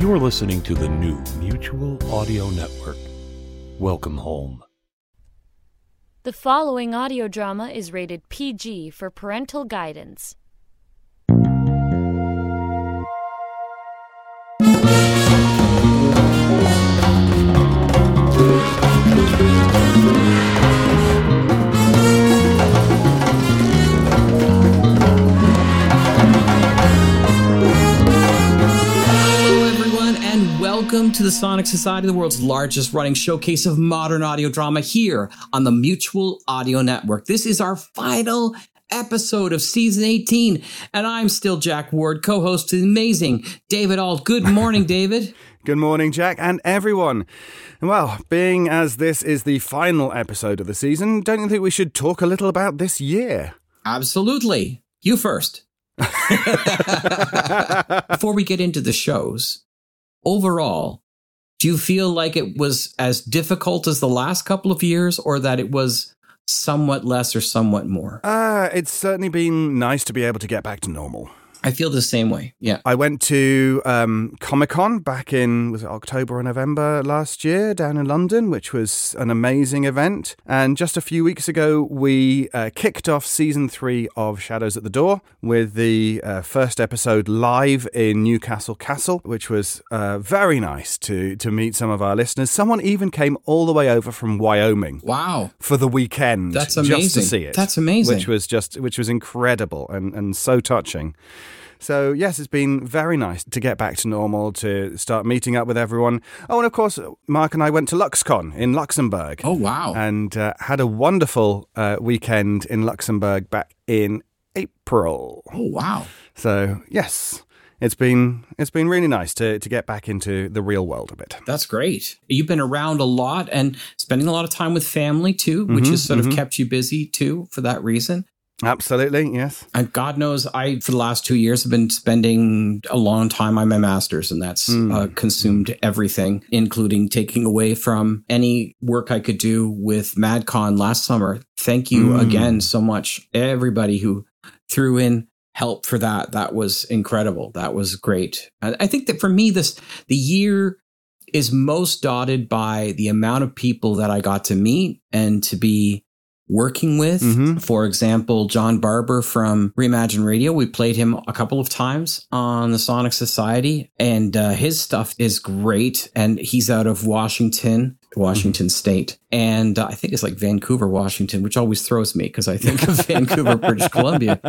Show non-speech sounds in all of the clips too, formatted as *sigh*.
You're listening to the new Mutual Audio Network. Welcome home. The following audio drama is rated PG for parental guidance. Welcome to the Sonic Society, the world's largest running showcase of modern audio drama here on the Mutual Audio Network. This is our final episode of season 18, and I'm still Jack Ward, co host to the amazing David Alt. Good morning, *laughs* David. Good morning, Jack, and everyone. Well, being as this is the final episode of the season, don't you think we should talk a little about this year? Absolutely. You first. *laughs* Before we get into the shows, overall, do you feel like it was as difficult as the last couple of years or that it was somewhat less or somewhat more? Uh, it's certainly been nice to be able to get back to normal. I feel the same way. Yeah. I went to um, Comic Con back in was it October or November last year down in London, which was an amazing event. And just a few weeks ago, we uh, kicked off season three of Shadows at the Door with the uh, first episode live in Newcastle Castle, which was uh, very nice to to meet some of our listeners. Someone even came all the way over from Wyoming Wow. for the weekend. That's Just to amazing. see it. That's amazing. Which was just which was incredible and, and so touching. So yes, it's been very nice to get back to normal, to start meeting up with everyone. Oh, and of course, Mark and I went to LuxCon in Luxembourg. Oh, wow. And uh, had a wonderful uh, weekend in Luxembourg back in April. oh, wow. So yes, it's been it's been really nice to to get back into the real world a bit. That's great. You've been around a lot and spending a lot of time with family too, which Mhm, has sort mhm. of kept you busy too for that reason. Absolutely, yes. And God knows, I for the last two years have been spending a long time on my masters, and that's Mm. uh, consumed everything, including taking away from any work I could do with MadCon last summer. Thank you Mm. again so much, everybody who threw in help for that. That was incredible. That was great. I I think that for me, this the year is most dotted by the amount of people that I got to meet and to be working with. Mhm. For example, John Barber from Reimagine Radio. We played him a couple of times on the Sonic Society, and uh, his stuff is great. And he's out of Washington. Washington State. And uh, I think it's like Vancouver, Washington, which always throws me because I think of *laughs* Vancouver, British Columbia.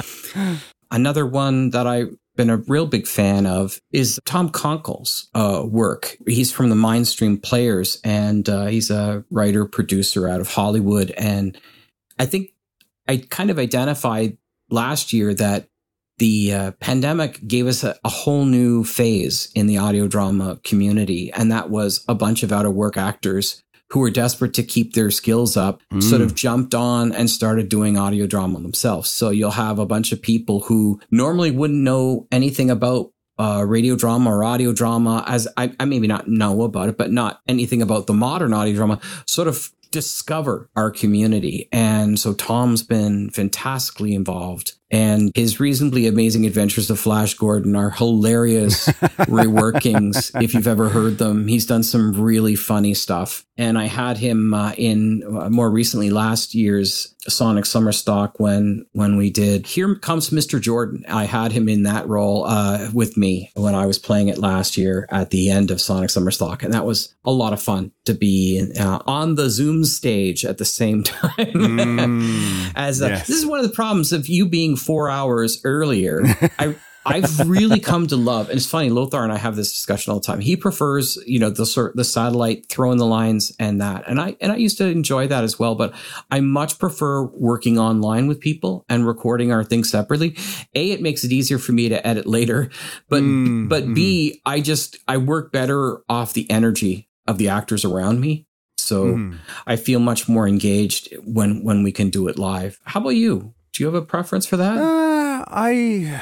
Another one that I've been a real big fan of is Tom Conkle's uh, work. He's from the Mindstream Players, and uh, he's a writer producer out of Hollywood. And I think I kind of identified last year that the uh, pandemic gave us a, a whole new phase in the audio drama community, and that was a bunch of out of work actors who were desperate to keep their skills up, sort of jumped on and started doing audio drama themselves. So you'll have a bunch of people who normally wouldn't know anything about uh, radio drama or audio drama, as I, I maybe not know about it, but not anything about the modern audio drama, sort of discover our community. And so Tom's been fantastically involved. And his reasonably amazing adventures of Flash Gordon are hilarious *laughs* reworkings. If you've ever heard them, he's done some really funny stuff. And I had him uh, in uh, more recently last year's Sonic Summer Stock when when we did Here Comes Mr. Jordan. I had him in that role uh, with me when I was playing it last year at the end of Sonic Summer Stock, and that was a lot of fun to be uh, on the Zoom stage at the same *laughs* time. Mm, *laughs* As uh, yes. this is one of the problems of you being four hours earlier. I *laughs* I've really come to love, and it's funny. Lothar and I have this discussion all the time. He prefers, you know, the sort the satellite throwing the lines and that, and I and I used to enjoy that as well. But I much prefer working online with people and recording our things separately. A, it makes it easier for me to edit later, but Mm, but B, I just I work better off the energy of the actors around me. So mm. I feel much more engaged when when we can do it live. How about you? Do you have a preference for that? Uh, I,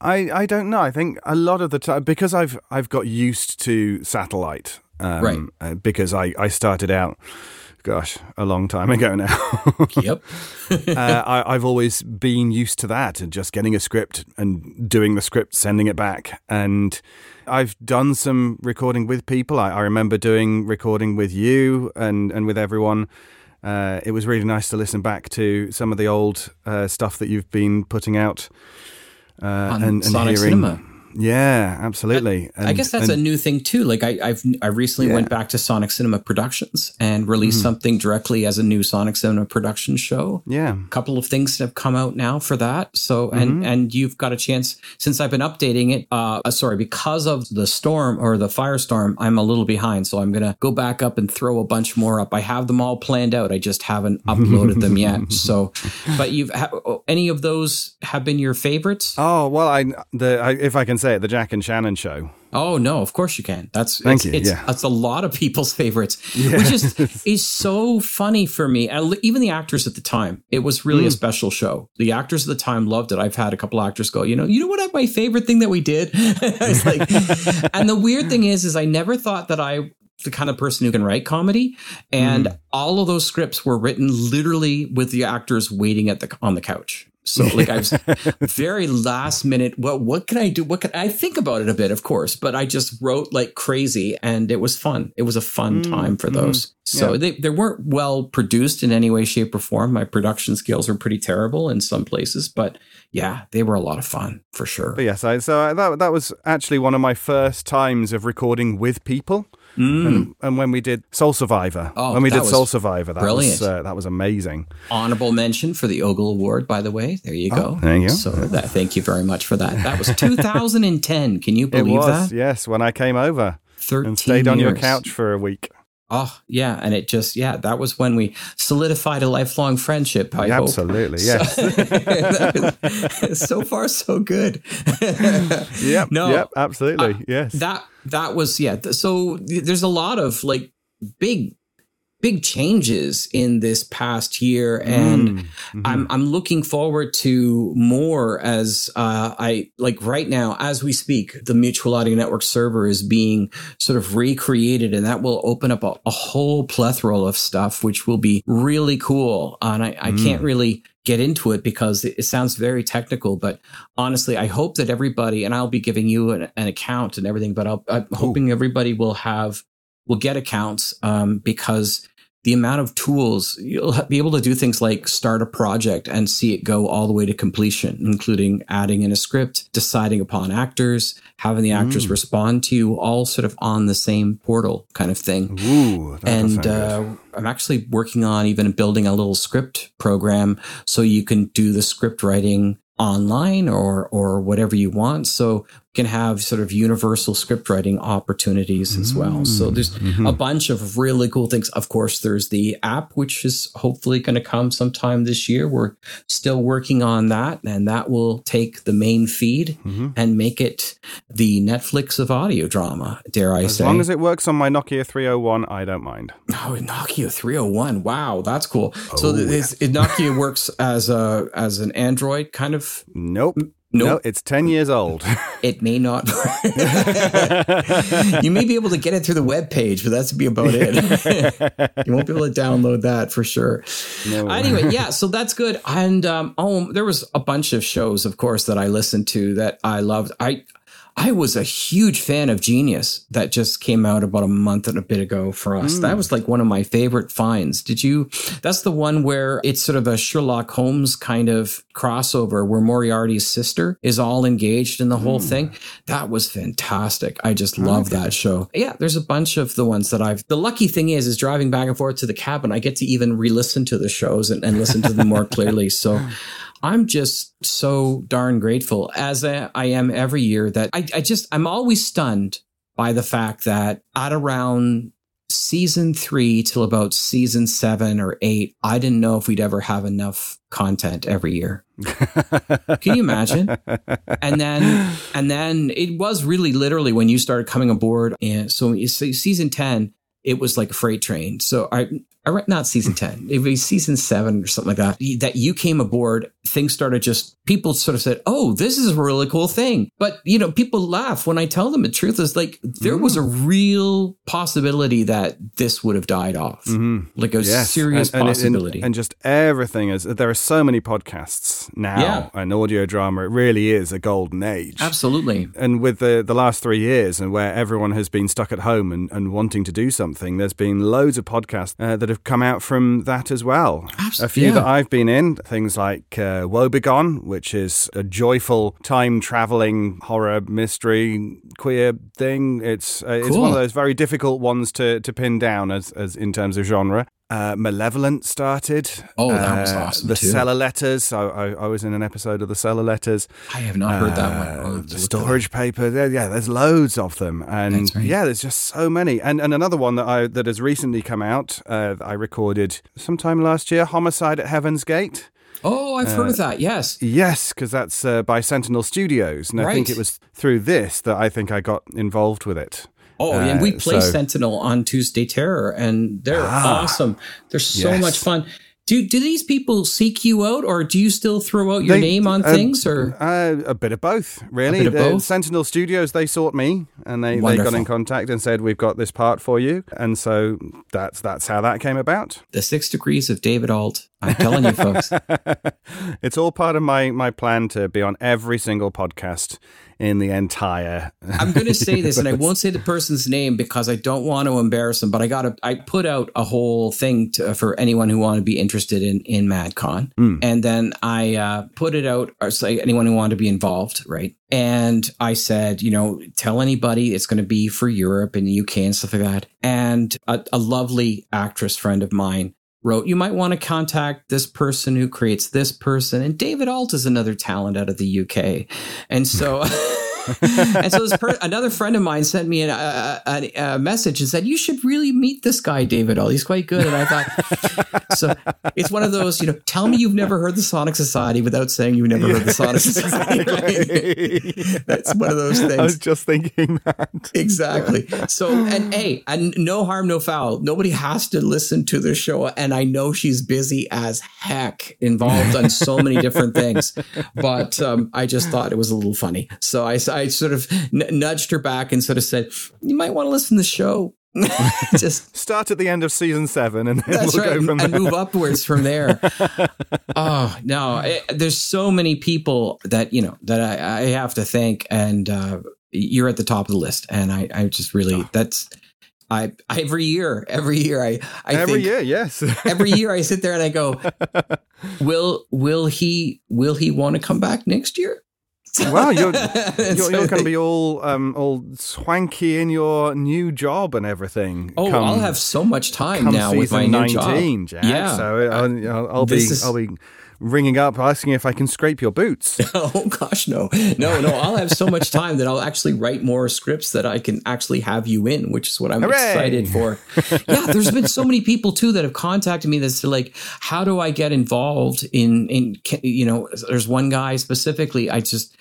I, I don't know. I think a lot of the time because I've I've got used to satellite, um, Right. uh, because I I started out gosh, a long time *laughs* ago now. Yep. *laughs* uh, I, I've always been used to that and just getting a script and doing the script, sending it back. And I've done some recording with people. I, I remember doing recording with you and, and with everyone. Uh, it was really nice to listen back to some of the old uh, stuff that you've been putting out uh, and, and Sonic hearing. Cinema. Yeah, absolutely. I guess that's a new thing too. Like I, I've I recently Yeah. went back to Sonic Cinema Productions and released something directly as a new Sonic Cinema production show. yeah. A couple of things have come out now for that. So and and you've got a chance since I've been updating it. Uh, uh, sorry, because of the storm or the firestorm, I'm a little behind. So I'm gonna go back up and throw a bunch more up. I have them all planned out. I just haven't *laughs* uploaded them yet. So, but you've ha- any of those have been your favorites? Oh well, I the I, if I can say it, the Jack and Shannon show. Oh no, of course you can. That's Thank it's, you, It's, yeah. it's a lot of people's *laughs* favorites, which is *laughs* is so funny for me. And even the actors at the time, it was really Hmm. a special show. The actors at the time loved it. I've had a couple actors go, you know, you know what? My favorite thing that we did. *laughs* I was like, and the weird thing is, is I never thought that I the kind of person who can write comedy and Hmm. all of those scripts were written literally with the actors waiting at the on the couch so *laughs* like i was very last minute what what can i do? What can i think about it a bit of course but i just wrote like crazy and it was fun. It was a fun mm, time for mm-hmm. those. So Yeah. they, they weren't well produced in any way shape or form. My production skills are pretty terrible in some places but yeah they were a lot of fun for sure. But yes, I, so I, that that was actually one of my first times of recording with people. And, and when we did Soul Survivor, Mm. Oh, when we did Soul Survivor, that brilliant. was uh, that was amazing. honorable mention for the Ogle Award, by the way. There you go. Oh, there you go. So that, thank you very much for that. That was *laughs* 2010. Can you It believe was that? yes when I came over 13 and stayed on your couch for a week. Oh, yeah. And it just, yeah, that was when we solidified a lifelong friendship. I hope. Absolutely, yes. So, *laughs* so far, so good. *laughs* yep, No, yep, absolutely, yes. that that was yeah so th- there's a lot of like big big changes in this past year and Mm, mm-hmm. i'm i'm looking forward to more as uh i like right now as we speak the mutual audio network server is being sort of recreated and that will open up a, a whole plethora of stuff which will be really cool and i, I can't really get into it because it, sounds very technical but honestly i hope that everybody and i'll be giving you an, an account and everything but I'll, i'm hoping everybody will have will get accounts um, because the amount of tools you'll be able to do things like start a project and see it go all the way to completion including adding in a script deciding upon actors having the actors respond to you all sort of on the same portal kind of thing. Ooh, and uh, I'm actually working on even building a little script program so you can do the script writing online or or whatever you want. So can have sort of universal script writing opportunities as well. So mm-hmm. there's a mm-hmm. bunch of really cool things. Of course, there's the app, which is hopefully going to come sometime this year. We're still working on that, and that will take the main feed mm-hmm. and make it the Netflix of audio drama. Dare I as say? As long as it works on my Nokia 301, I don't mind. Oh, Nokia 301. Wow, that's cool. Oh, so it, Nokia *laughs* works as a as an Android kind of. Nope. Nope. No, it's 10 years old. *laughs* It may not. *laughs* you may be able to get it through the web page, but that's be about it. *laughs* you won't be able to download that for sure. No. Anyway, yeah, so that's good. And um, oh, there was a bunch of shows, of course, that I listened to that I loved. I I was a huge fan of Genius that just came out about a month and a bit ago for us. Hmm. That was like one of my favorite finds. Did you? That's the one where it's sort of a Sherlock Holmes kind of crossover where Moriarty's sister is all engaged in the whole hmm. thing. That was fantastic. I just love that show. Yeah, there's a bunch of the ones that I've. The lucky thing is, is driving back and forth to the cabin, I get to even re-listen to the shows and, and listen to them more *laughs* clearly. So. I'm just so darn grateful, as I, I am every year, that I, I just, I'm always stunned by the fact that at around season three till about season seven or eight, I didn't know if we'd ever have enough content every year. *laughs* Can you imagine? And then, and then it was really literally when you started coming aboard. And so you see season 10, it was like a freight train. So I, not season 10, it was season seven or something like that, that you came aboard, things started just, people sort of said, Oh, this is a really cool thing. But, you know, people laugh when I tell them the truth is like, there was a Mm. real possibility that this would have died off. Like a Yes, serious and, and- and- possibility. and, just everything is. There are so many podcasts now, Yeah. and audio drama. It really is a golden age. Absolutely. And with the, the last three years, and where everyone has been stuck at home and, and wanting to do something, there's been loads of podcasts uh, that have come out from that as well. Abs- a few yeah. that I've been in, things like uh, Woebegone, which is a joyful time traveling horror mystery queer thing. It's uh, it's one of those very difficult ones to, to pin down as, as in terms of genre. Uh, Malevolent started. Oh, that was Uh, awesome, The too. Cellar Letters. I, I, I was in an episode of the Cellar Letters. I have not heard that Uh, one. Oh, the storage paper. There, yeah, there's loads of them, and right. yeah, there's just so many. And and another one that I that has recently come out, uh, I recorded sometime last year, Homicide at Heaven's Gate. Oh, I've uh, heard of that. Yes. Yes, because that's uh, by Sentinel Studios, and I think it was through this that I think I got involved with it. Oh, and we Uh, play so- Sentinel on Tuesday Terror, and they're Ah, awesome. They're so yes. much fun. Do do these people seek you out, or do you still throw out your They- name on uh, things? Or Uh, a bit of both, really. of both? Sentinel Studios, they sought me and they, they got in contact and said, We've got this part for you. And so that's that's how that came about. the Six Degrees of David Alt. I'm telling you, folks. *laughs* it's all part of my, my plan to be on every single podcast in the entire. *laughs* I'm going to say this, and I won't say the person's name because I don't want to embarrass them. But I got to. I put out a whole thing to, for anyone who want to be interested in in MadCon, and then I uh, put it out, or say anyone who wanted to be involved, right? And I said, you know, tell anybody it's going to be for Europe and UK and stuff like that. And a, a lovely actress friend of mine wrote, you might want to contact this person who creates this person. And David Alt is another talent out of the UK. And so. *laughs* *laughs* and so this per- another friend of mine sent me a, a, a, a message and said, "You should really meet this guy, David. All he's quite good." And I thought, *laughs* so it's one of those, you know, tell me you've never heard the Sonic Society without saying you've never heard the Sonic *laughs* Society. right? That's one of those things. I was just thinking that. Exactly. So, and *gasps* hey, and no harm, no foul. Nobody has to listen to the show. And I know she's busy as heck, involved on so many different things. But um, I just thought it was a little funny. So I, I sort of n- nudged her back and sort of said, "You might want to listen to the show." *laughs* just Start at the end of season seven and then that's we'll right, go from and there. move upwards from there. *laughs* oh no, it, there's so many people that you know that I, I have to thank, and uh, you're at the top of the list. And I, I just really Oh. that's I every year, every year I, I Every think, year, yes. *laughs* every year I sit there and I go, will will he will he want to come back next year? *laughs* Wow, you're *laughs* you're, you're going to be all um, all swanky in your new job and everything. Oh, come- I'll have so much time now with my season new job. 19, Jack. Yeah. So I'll, I'll, I'll be is- I'll be ringing up asking if I can scrape your boots. *laughs* Oh gosh, no, no, no! I'll have so much time that I'll actually write more scripts that I can actually have you in, which is what I'm Hooray! excited for. yeah, there's been so many people too that have contacted me that's like, how do I get involved in in you know? There's one guy specifically. I just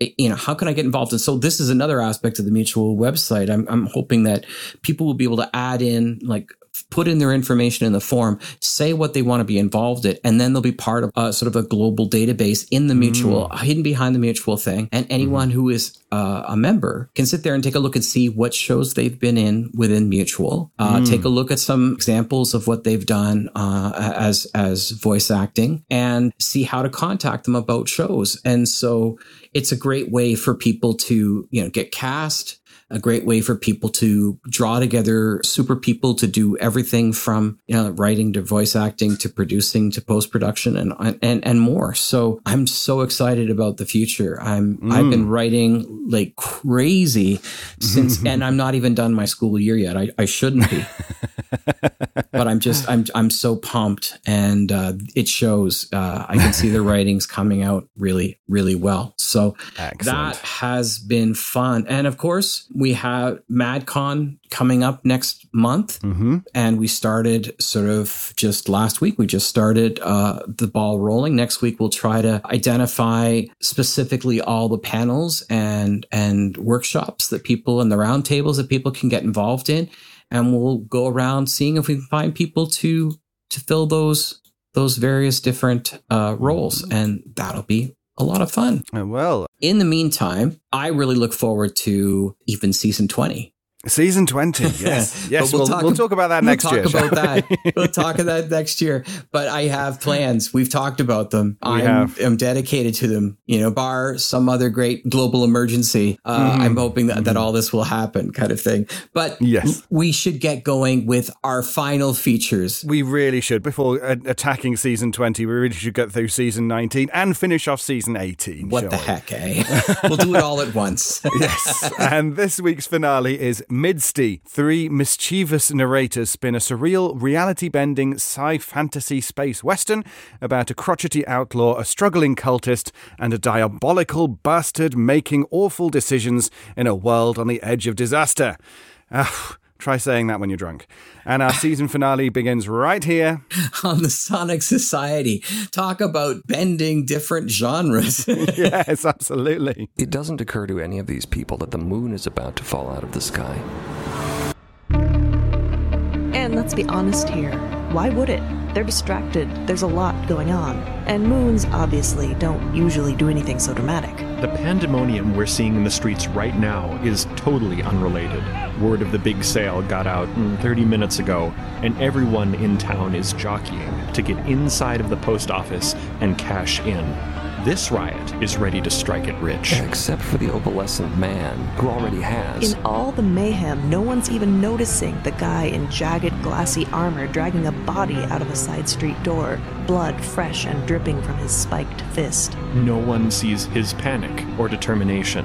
you know how can I get involved? And so this is another aspect of the mutual website. I'm I'm hoping that people will be able to add in like put in their information in the form, say what they want to be involved in, and then they'll be part of uh, sort of a global database in the mutual, hidden behind the mutual thing. And anyone who is uh, a member can sit there and take a look and see what shows they've been in within mutual. Uh, Take a look at some examples of what they've done uh, as as voice acting, and see how to contact them about shows. And so it's a great way for people to you know get cast a great way for people to draw together super people to do everything from you know writing to voice acting to producing to post production and and and more. So I'm so excited about the future. I'm I've been writing like crazy since, *laughs* and I'm not even done my school year yet. I, I shouldn't be. *laughs* but I'm just I'm I'm so pumped, and uh, it shows. Uh, I can see the *laughs* writings coming out really really well. So Excellent. that has been fun, and of course we have MadCon coming up next month, Mm-hmm. and we started sort of just last week. We just started uh, the ball rolling. Next week we'll try to identify specifically all the panels and and workshops that people and the roundtables that people can get involved in and we'll go around seeing if we can find people to to fill those those various different uh, roles, and that'll be a lot of fun. Well, In the meantime, I really look forward to even season twenty. Season 20. *laughs* Yes. Yes. We'll, we'll, talk, about that next we'll talk year. about that. we? *laughs* we'll talk about that next year. But I have plans. We've talked about them. Have. I'm dedicated to them. You know, bar some other great global emergency. Uh, Mhm. I'm hoping that, that all this will happen, kind of thing. But Yes. we should get going with our final features. We really should. Before uh, attacking season 20, we really should get through season 19 and finish off season 18. What the we? heck, eh? *laughs* we'll do it all at once. Yes. and this week's finale is Midsty. Three mischievous narrators spin a surreal, reality bending sci fantasy space western about a crotchety outlaw, a struggling cultist, and a diabolical bastard making awful decisions in a world on the edge of disaster. Ah, try saying that when you're drunk. And our season finale begins right here. *laughs* on the Sonic Society. Talk about bending different genres. *laughs* *laughs* yes, absolutely. It doesn't occur to any of these people that the moon is about to fall out of the sky. And let's be honest here. Why would it? They're distracted. There's a lot going on. And moons, obviously, don't usually do anything so dramatic. The pandemonium we're seeing in the streets right now is totally unrelated. Word of the big sale got out mm, 30 minutes ago, and everyone in town is jockeying to get inside of the post office and cash in. This riot is ready to strike it rich. Except for the opalescent man, who already has. In all the mayhem, no one's even noticing the guy in jagged, glassy armor dragging a body out of a side street door, blood fresh and dripping from his spiked fist. No one sees his panic or determination.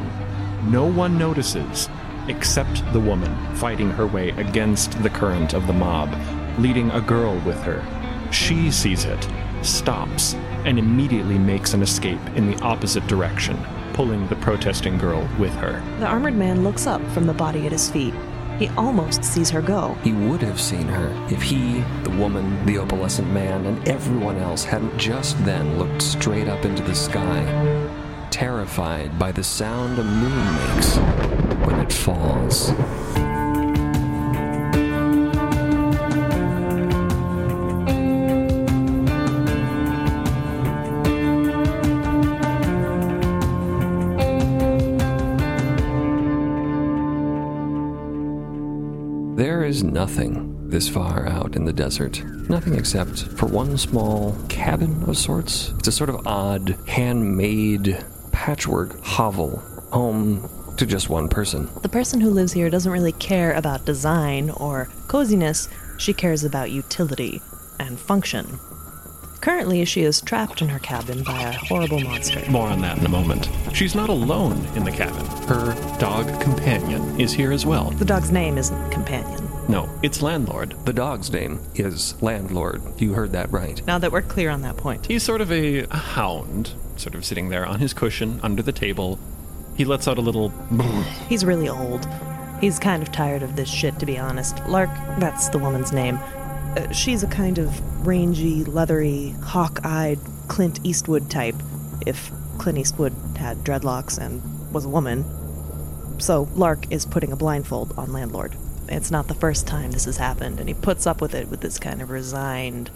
No one notices, except the woman fighting her way against the current of the mob, leading a girl with her. She sees it, stops, and immediately makes an escape in the opposite direction, pulling the protesting girl with her. The armored man looks up from the body at his feet. He almost sees her go. He would have seen her if he, the woman, the opalescent man, and everyone else hadn't just then looked straight up into the sky, terrified by the sound a moon makes when it falls. Nothing this far out in the desert. Nothing except for one small cabin of sorts. It's a sort of odd, handmade patchwork hovel, home to just one person. The person who lives here doesn't really care about design or coziness, she cares about utility and function. Currently, she is trapped in her cabin by a horrible monster. More on that in a moment. She's not alone in the cabin. Her dog companion is here as well. The dog's name isn't Companion. No, it's landlord. The dog's name is Landlord. You heard that right. Now that we're clear on that point. He's sort of a, hound, sort of sitting there on his cushion under the table. He lets out a little. *sighs* He's really old. He's kind of tired of this shit, to be honest. Lark, that's the woman's name. Uh, she's a kind of rangy, leathery, hawk eyed Clint Eastwood type, if Clint Eastwood had dreadlocks and was a woman. So Lark is putting a blindfold on Landlord. It's not the first time this has happened, and he puts up with it with this kind of resigned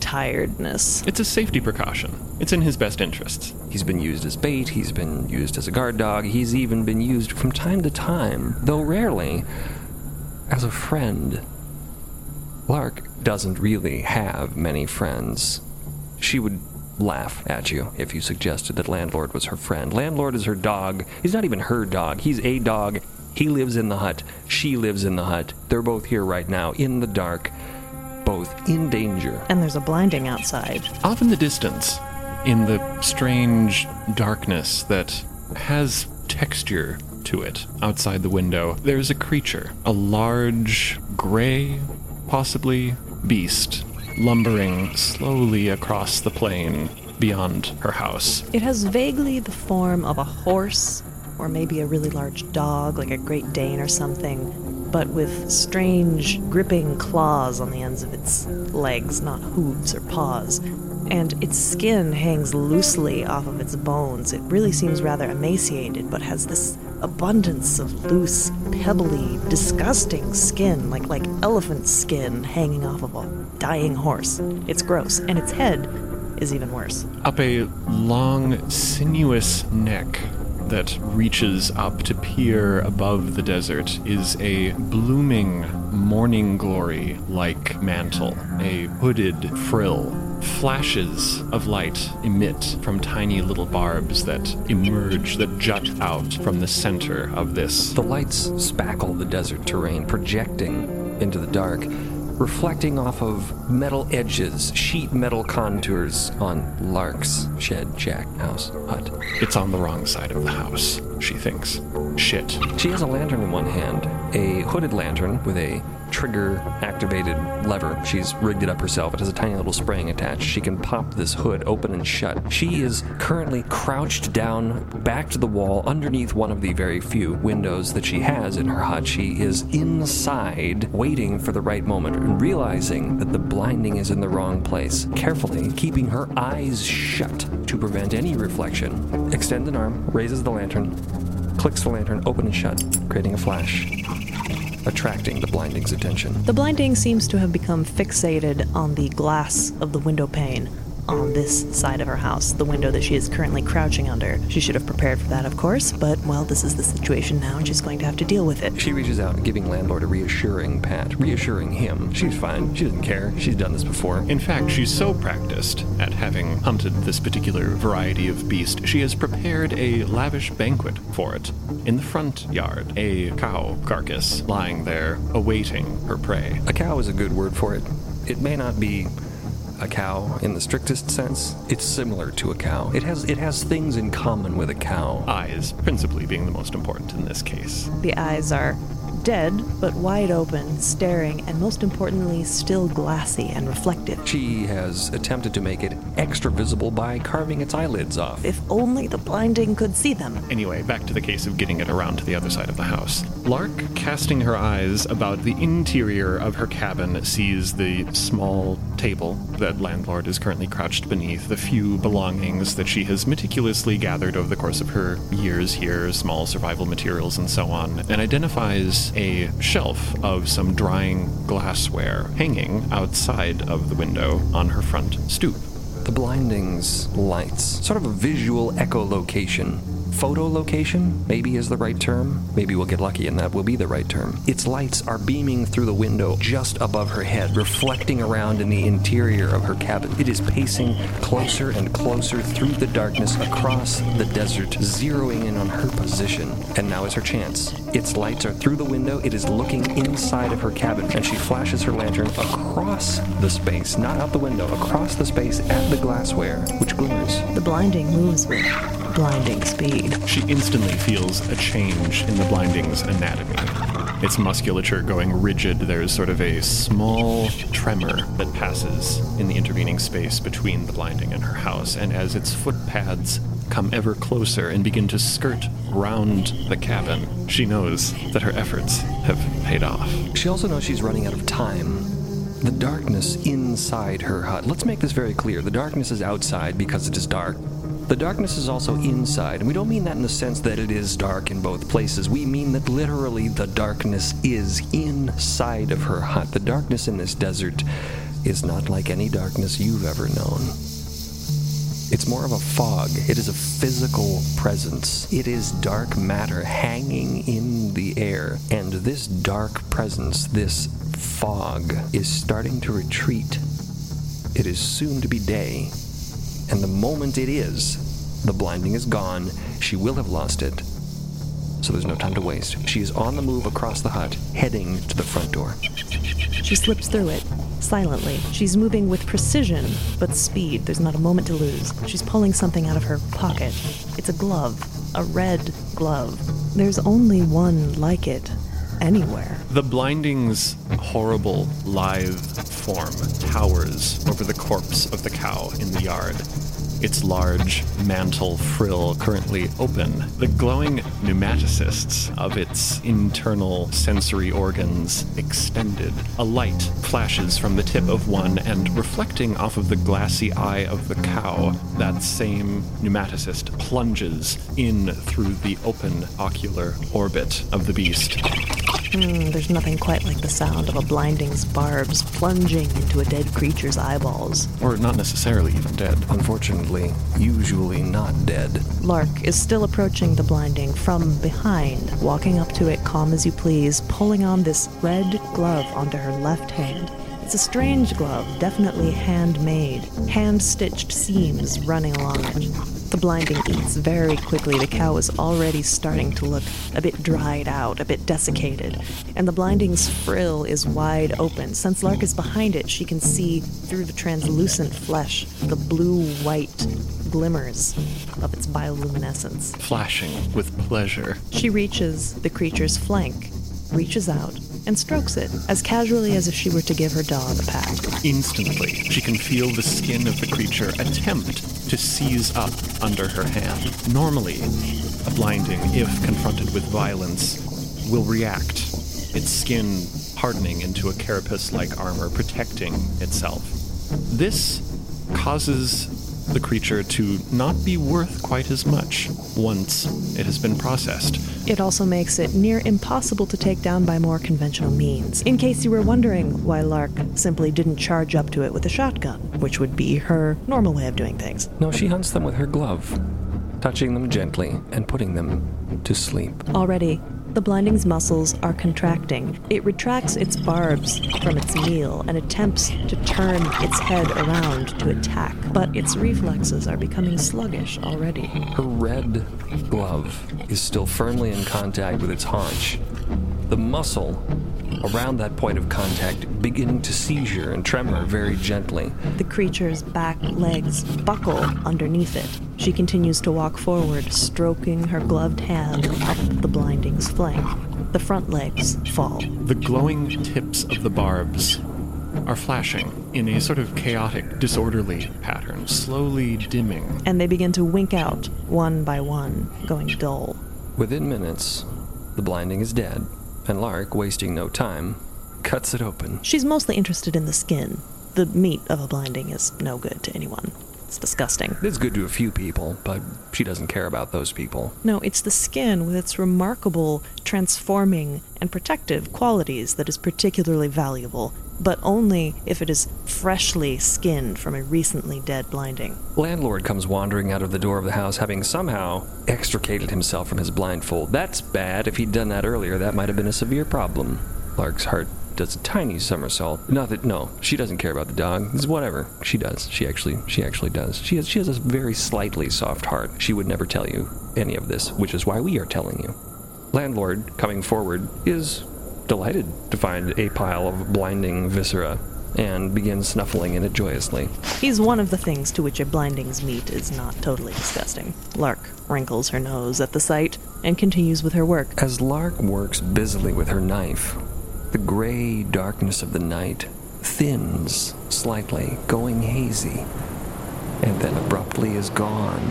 tiredness. It's a safety precaution. It's in his best interests. He's been used as bait, he's been used as a guard dog, he's even been used from time to time, though rarely, as a friend. Lark doesn't really have many friends. She would laugh at you if you suggested that Landlord was her friend. Landlord is her dog. He's not even her dog, he's a dog. He lives in the hut. She lives in the hut. They're both here right now, in the dark, both in danger. And there's a blinding outside. Off in the distance, in the strange darkness that has texture to it outside the window, there's a creature. A large, gray, possibly, beast, lumbering slowly across the plain beyond her house. It has vaguely the form of a horse, or maybe a really large dog, like a Great Dane or something, but with strange, gripping claws on the ends of its legs, not hooves or paws. And its skin hangs loosely off of its bones. It really seems rather emaciated, but has this abundance of loose pebbly, disgusting skin, like like elephant skin hanging off of a dying horse. It's gross, and its head is even worse. Up a long, sinuous neck that reaches up to peer above the desert is a blooming morning glory like mantle, a hooded frill. Flashes of light emit from tiny little barbs that emerge, that jut out from the center of this. The lights spackle the desert terrain, projecting into the dark, reflecting off of metal edges, sheet metal contours on Lark's shed, shack, house, hut. It's on the wrong side of the house, she thinks. Shit. She has a lantern in one hand, a hooded lantern with a trigger activated lever. She's rigged it up herself. It has a tiny little spring attached. She can pop this hood open and shut. She is currently crouched down back to the wall underneath one of the very few windows that she has in her hut. She is inside waiting for the right moment and realizing that the blinding is in the wrong place. Carefully keeping her eyes shut to prevent any reflection. Extends an arm, raises the lantern, clicks the lantern open and shut, creating a flash attracting the blinding's attention. The blinding seems to have become fixated on the glass of the window pane on this side of her house, the window that she is currently crouching under. She should have prepared for that, of course, but well, this is the situation now, and she's going to have to deal with it. She reaches out, giving landlord a reassuring pat, reassuring him. She's fine. She doesn't care. She's done this before. In fact, she's so practiced at having hunted this particular variety of beast, she has prepared a lavish banquet for it in the front yard. A cow carcass lying there, awaiting her prey. A cow is a good word for it. It may not be a cow in the strictest sense. It's similar to a cow. It has it has things in common with a cow. Eyes, principally being the most important in this case. The eyes are dead, but wide open, staring, and most importantly, still glassy and reflective. She has attempted to make it extra visible by carving its eyelids off. If only the blinding could see them. Anyway, back to the case of getting it around to the other side of the house. Lark, casting her eyes about the interior of her cabin, sees the small table that landlord is currently crouched beneath, the few belongings that she has meticulously gathered over the course of her years here, small survival materials and so on, and identifies a shelf of some drying glassware hanging outside of the window on her front stoop. The blinding's lights, sort of a visual echolocation. Photo location, maybe is the right term. Maybe we'll get lucky and that will be the right term. Its lights are beaming through the window just above her head, reflecting around in the interior of her cabin. It is pacing closer and closer through the darkness across the desert, zeroing in on her position. And now is her chance. Its lights are through the window, it is looking inside of her cabin, and she flashes her lantern across the space, not out the window, across the space at the glassware, which glimmers. The blinding moves with blinding speed. She instantly feels a change in the blinding's anatomy. Its musculature going rigid, there's sort of a small tremor that passes in the intervening space between the blinding and her house, and as its foot pads come ever closer and begin to skirt round the cabin, she knows that her efforts have paid off. She also knows she's running out of time. The darkness inside her hut. Let's make this very clear. The darkness is outside because it is dark. The darkness is also inside, and we don't mean that in the sense that it is dark in both places. We mean that literally the darkness is inside of her hut. The darkness in this desert is not like any darkness you've ever known. It's more of a fog. It is a physical presence. It is dark matter hanging in the air. And this dark presence, this fog, is starting to retreat. It is soon to be day. And the moment it is, the blinding is gone. She will have lost it. So there's no time to waste. She is on the move across the hut, heading to the front door. She slips through it, silently. She's moving with precision, but speed. There's not a moment to lose. She's pulling something out of her pocket. It's a glove, a red glove. There's only one like it anywhere. The blinding's horrible, live form towers over the corpse of the cow in the yard. Its large mantle frill currently open. The glowing pneumatocysts of its internal sensory organs extended. A light flashes from the tip of one and reflecting off of the glassy eye of the cow, that same pneumatocyst plunges in through the open ocular orbit of the beast. Hmm, there's nothing quite like the sound of a blinding's barbs plunging into a dead creature's eyeballs. Or not necessarily even dead. Unfortunately, usually not dead. Lark is still approaching the blinding from behind, walking up to it calm as you please, pulling on this red glove onto her left hand. It's a strange glove, definitely handmade, hand stitched seams running along it. The blinding eats very quickly. The cow is already starting to look a bit dried out, a bit desiccated, and the blinding's frill is wide open. Since Lark is behind it, she can see through the translucent flesh the blue white glimmers of its bioluminescence. Flashing with pleasure. She reaches the creature's flank, reaches out, and strokes it as casually as if she were to give her dog a pat. Instantly, she can feel the skin of the creature attempt to seize up under her hand. Normally, a blinding, if confronted with violence, will react, its skin hardening into a carapace like armor protecting itself. This causes the creature to not be worth quite as much once it has been processed. It also makes it near impossible to take down by more conventional means. In case you were wondering why Lark simply didn't charge up to it with a shotgun, which would be her normal way of doing things. No, she hunts them with her glove, touching them gently and putting them to sleep. Already, the blinding's muscles are contracting. It retracts its barbs from its meal and attempts to turn its head around to attack, but its reflexes are becoming sluggish already. Her red glove is still firmly in contact with its haunch. The muscle around that point of contact beginning to seizure and tremor very gently. The creature's back legs buckle underneath it. She continues to walk forward, stroking her gloved hand up the blinding's flank. The front legs fall. The glowing tips of the barbs are flashing in a sort of chaotic, disorderly pattern, slowly dimming. And they begin to wink out, one by one, going dull. Within minutes, the blinding is dead, and Lark, wasting no time, cuts it open. She's mostly interested in the skin. The meat of a blinding is no good to anyone. It's disgusting. It's good to a few people, but she doesn't care about those people. No, it's the skin with its remarkable transforming and protective qualities that is particularly valuable, but only if it is freshly skinned from a recently dead blinding. Landlord comes wandering out of the door of the house, having somehow extricated himself from his blindfold. That's bad. If he'd done that earlier, that might have been a severe problem. Lark's heart does a tiny somersault. Not that no, she doesn't care about the dog. It's whatever. She does. She actually she actually does. She has she has a very slightly soft heart. She would never tell you any of this, which is why we are telling you. Landlord coming forward is delighted to find a pile of blinding viscera and begins snuffling in it joyously. He's one of the things to which a blinding's meat is not totally disgusting. Lark wrinkles her nose at the sight and continues with her work. As Lark works busily with her knife, the gray darkness of the night thins slightly, going hazy, and then abruptly is gone.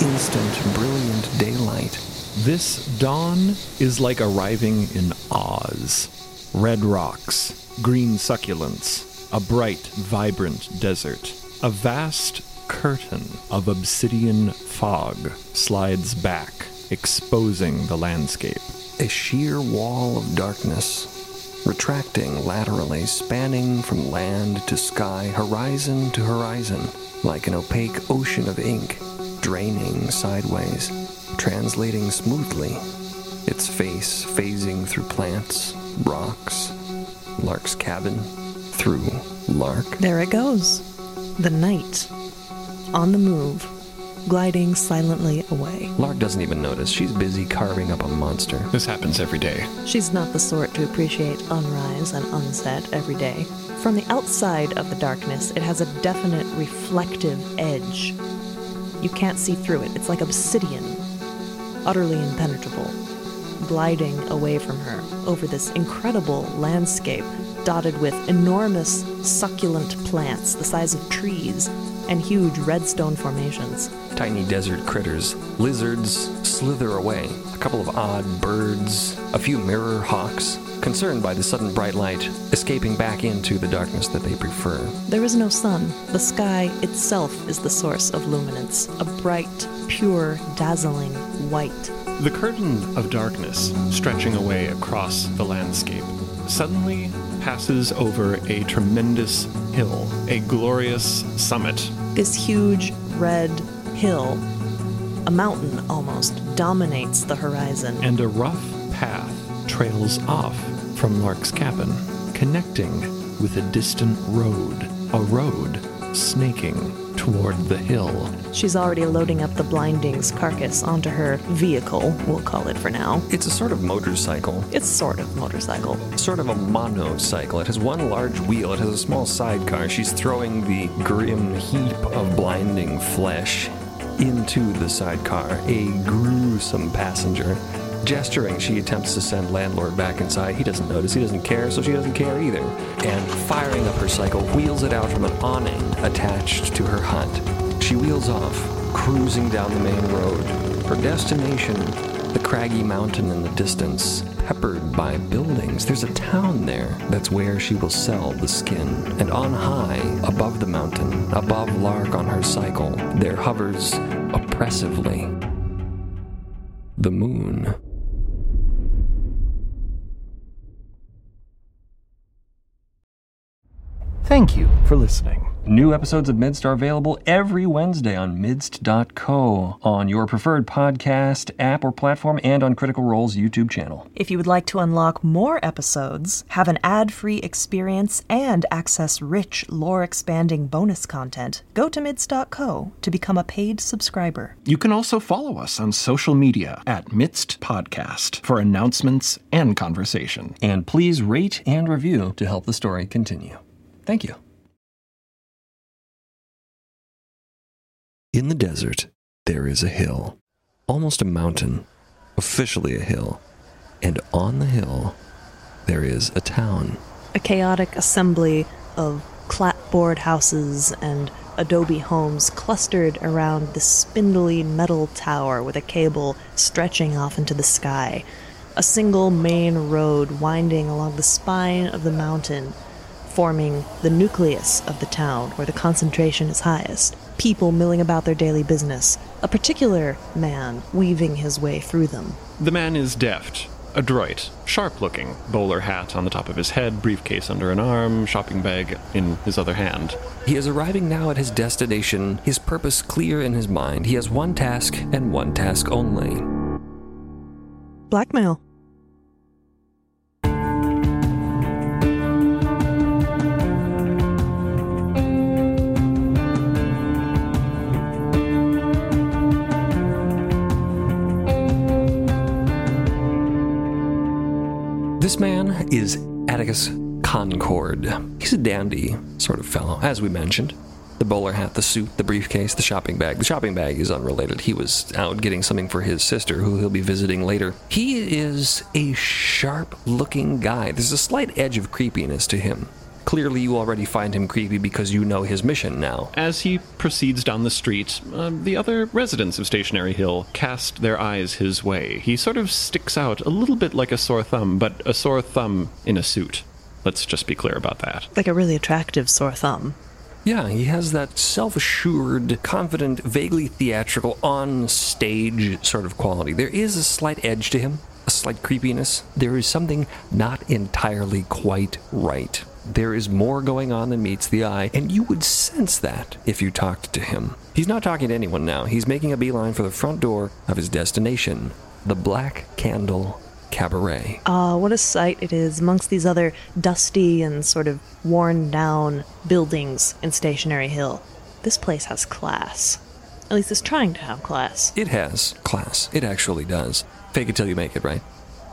Instant, brilliant daylight. This dawn is like arriving in Oz. Red rocks, green succulents, a bright, vibrant desert. A vast curtain of obsidian fog slides back, exposing the landscape. A sheer wall of darkness, retracting laterally, spanning from land to sky, horizon to horizon, like an opaque ocean of ink, draining sideways, translating smoothly, its face phasing through plants, rocks, Lark's cabin, through Lark. There it goes. The night. On the move, gliding silently away. Lark doesn't even notice. She's busy carving up a monster. This happens every day. She's not the sort to appreciate unrise and unset every day. From the outside of the darkness, it has a definite reflective edge. You can't see through it. It's like obsidian, utterly impenetrable, gliding away from her over this incredible landscape dotted with enormous succulent plants the size of trees and huge redstone formations. Tiny desert critters. Lizards slither away. A couple of odd birds. A few mirror hawks. Concerned by the sudden bright light, escaping back into the darkness that they prefer. There is no sun. The sky itself is the source of luminance, a bright, pure, dazzling white. The curtain of darkness stretching away across the landscape suddenly passes over a tremendous hill, a glorious summit. This huge red hill, a mountain almost, dominates the horizon. and a rough path trails off from Lark's cabin, connecting with a distant road, a road snaking toward the hill. She's already loading up the blinding's carcass onto her vehicle, we'll call it for now. It's a sort of motorcycle. It's sort of motorcycle. Sort of a monocycle. It has one large wheel, it has a small sidecar. She's throwing the grim heap of blinding flesh into the sidecar, a gruesome passenger. Gesturing, she attempts to send Landlord back inside. He doesn't notice, he doesn't care, so she doesn't care either. And firing up her cycle, wheels it out from an awning attached to her hut. She wheels off, cruising down the main road. Her destination, the craggy mountain in the distance, peppered by buildings. There's a town there. That's where she will sell the skin. And on high, above the mountain, above Lark on her cycle, there hovers oppressively the moon. Thank you for listening. New episodes of Midst are available every Wednesday on midst.co, on your preferred podcast app or platform, and on Critical Role's YouTube channel. If you would like to unlock more episodes, have an ad free experience, and access rich, lore expanding bonus content, go to midst.co to become a paid subscriber. You can also follow us on social media at Midst Podcast for announcements and conversation. And please rate and review to help the story continue. Thank you. In the desert, there is a hill, almost a mountain, officially a hill. And on the hill, there is a town. A chaotic assembly of clapboard houses and adobe homes clustered around the spindly metal tower with a cable stretching off into the sky. A single main road winding along the spine of the mountain, forming the nucleus of the town where the concentration is highest. People milling about their daily business, a particular man weaving his way through them. The man is deft, adroit, sharp looking, bowler hat on the top of his head, briefcase under an arm, shopping bag in his other hand. He is arriving now at his destination, his purpose clear in his mind. He has one task and one task only. Blackmail. This man is Atticus Concord. He's a dandy sort of fellow, as we mentioned. The bowler hat, the suit, the briefcase, the shopping bag. The shopping bag is unrelated. He was out getting something for his sister, who he'll be visiting later. He is a sharp looking guy. There's a slight edge of creepiness to him. Clearly, you already find him creepy because you know his mission now. As he proceeds down the street, uh, the other residents of Stationary Hill cast their eyes his way. He sort of sticks out a little bit like a sore thumb, but a sore thumb in a suit. Let's just be clear about that. Like a really attractive sore thumb. Yeah, he has that self assured, confident, vaguely theatrical, on stage sort of quality. There is a slight edge to him, a slight creepiness. There is something not entirely quite right. There is more going on than meets the eye, and you would sense that if you talked to him. He's not talking to anyone now. He's making a beeline for the front door of his destination, the Black Candle Cabaret. Ah, what a sight it is amongst these other dusty and sort of worn down buildings in Stationary Hill. This place has class. At least it's trying to have class. It has class. It actually does. Fake it till you make it, right?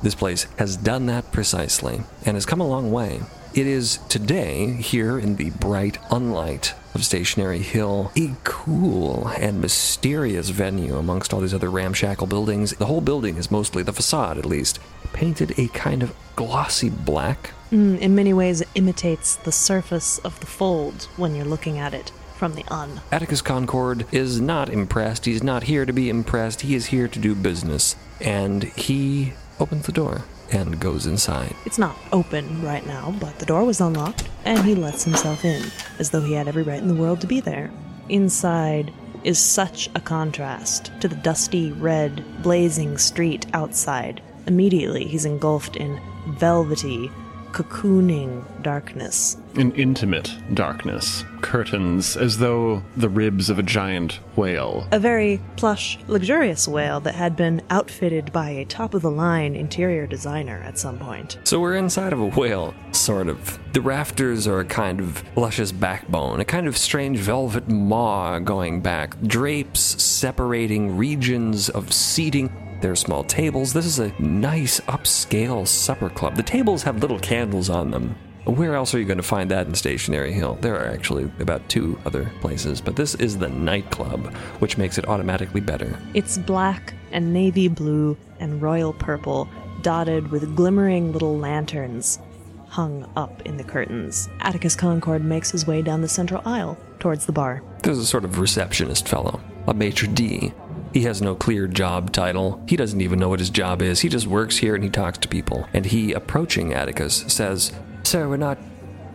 This place has done that precisely and has come a long way. It is today, here in the bright unlight of Stationary Hill, a cool and mysterious venue amongst all these other ramshackle buildings. The whole building is mostly, the facade at least, painted a kind of glossy black. Mm, in many ways, it imitates the surface of the fold when you're looking at it. from the un. Atticus Concord is not impressed. He's not here to be impressed. He is here to do business. And he opens the door and goes inside. It's not open right now, but the door was unlocked, and he lets himself in, as though he had every right in the world to be there. Inside is such a contrast to the dusty, red, blazing street outside. Immediately, he's engulfed in velvety, cocooning darkness. An intimate darkness. Curtains as though the ribs of a giant whale. A very plush, luxurious whale that had been outfitted by a top of the line interior designer at some point. So we're inside of a whale, sort of. The rafters are a kind of luscious backbone, a kind of strange velvet maw going back, drapes separating regions of seating. There are small tables. This is a nice upscale supper club. The tables have little candles on them. Where else are you going to find that in Stationary Hill? There are actually about two other places, but this is the nightclub, which makes it automatically better. It's black and navy blue and royal purple, dotted with glimmering little lanterns hung up in the curtains. Atticus Concord makes his way down the central aisle towards the bar. There's a sort of receptionist fellow, a maitre d'. He has no clear job title. He doesn't even know what his job is. He just works here and he talks to people. And he, approaching Atticus, says, Sir, we're not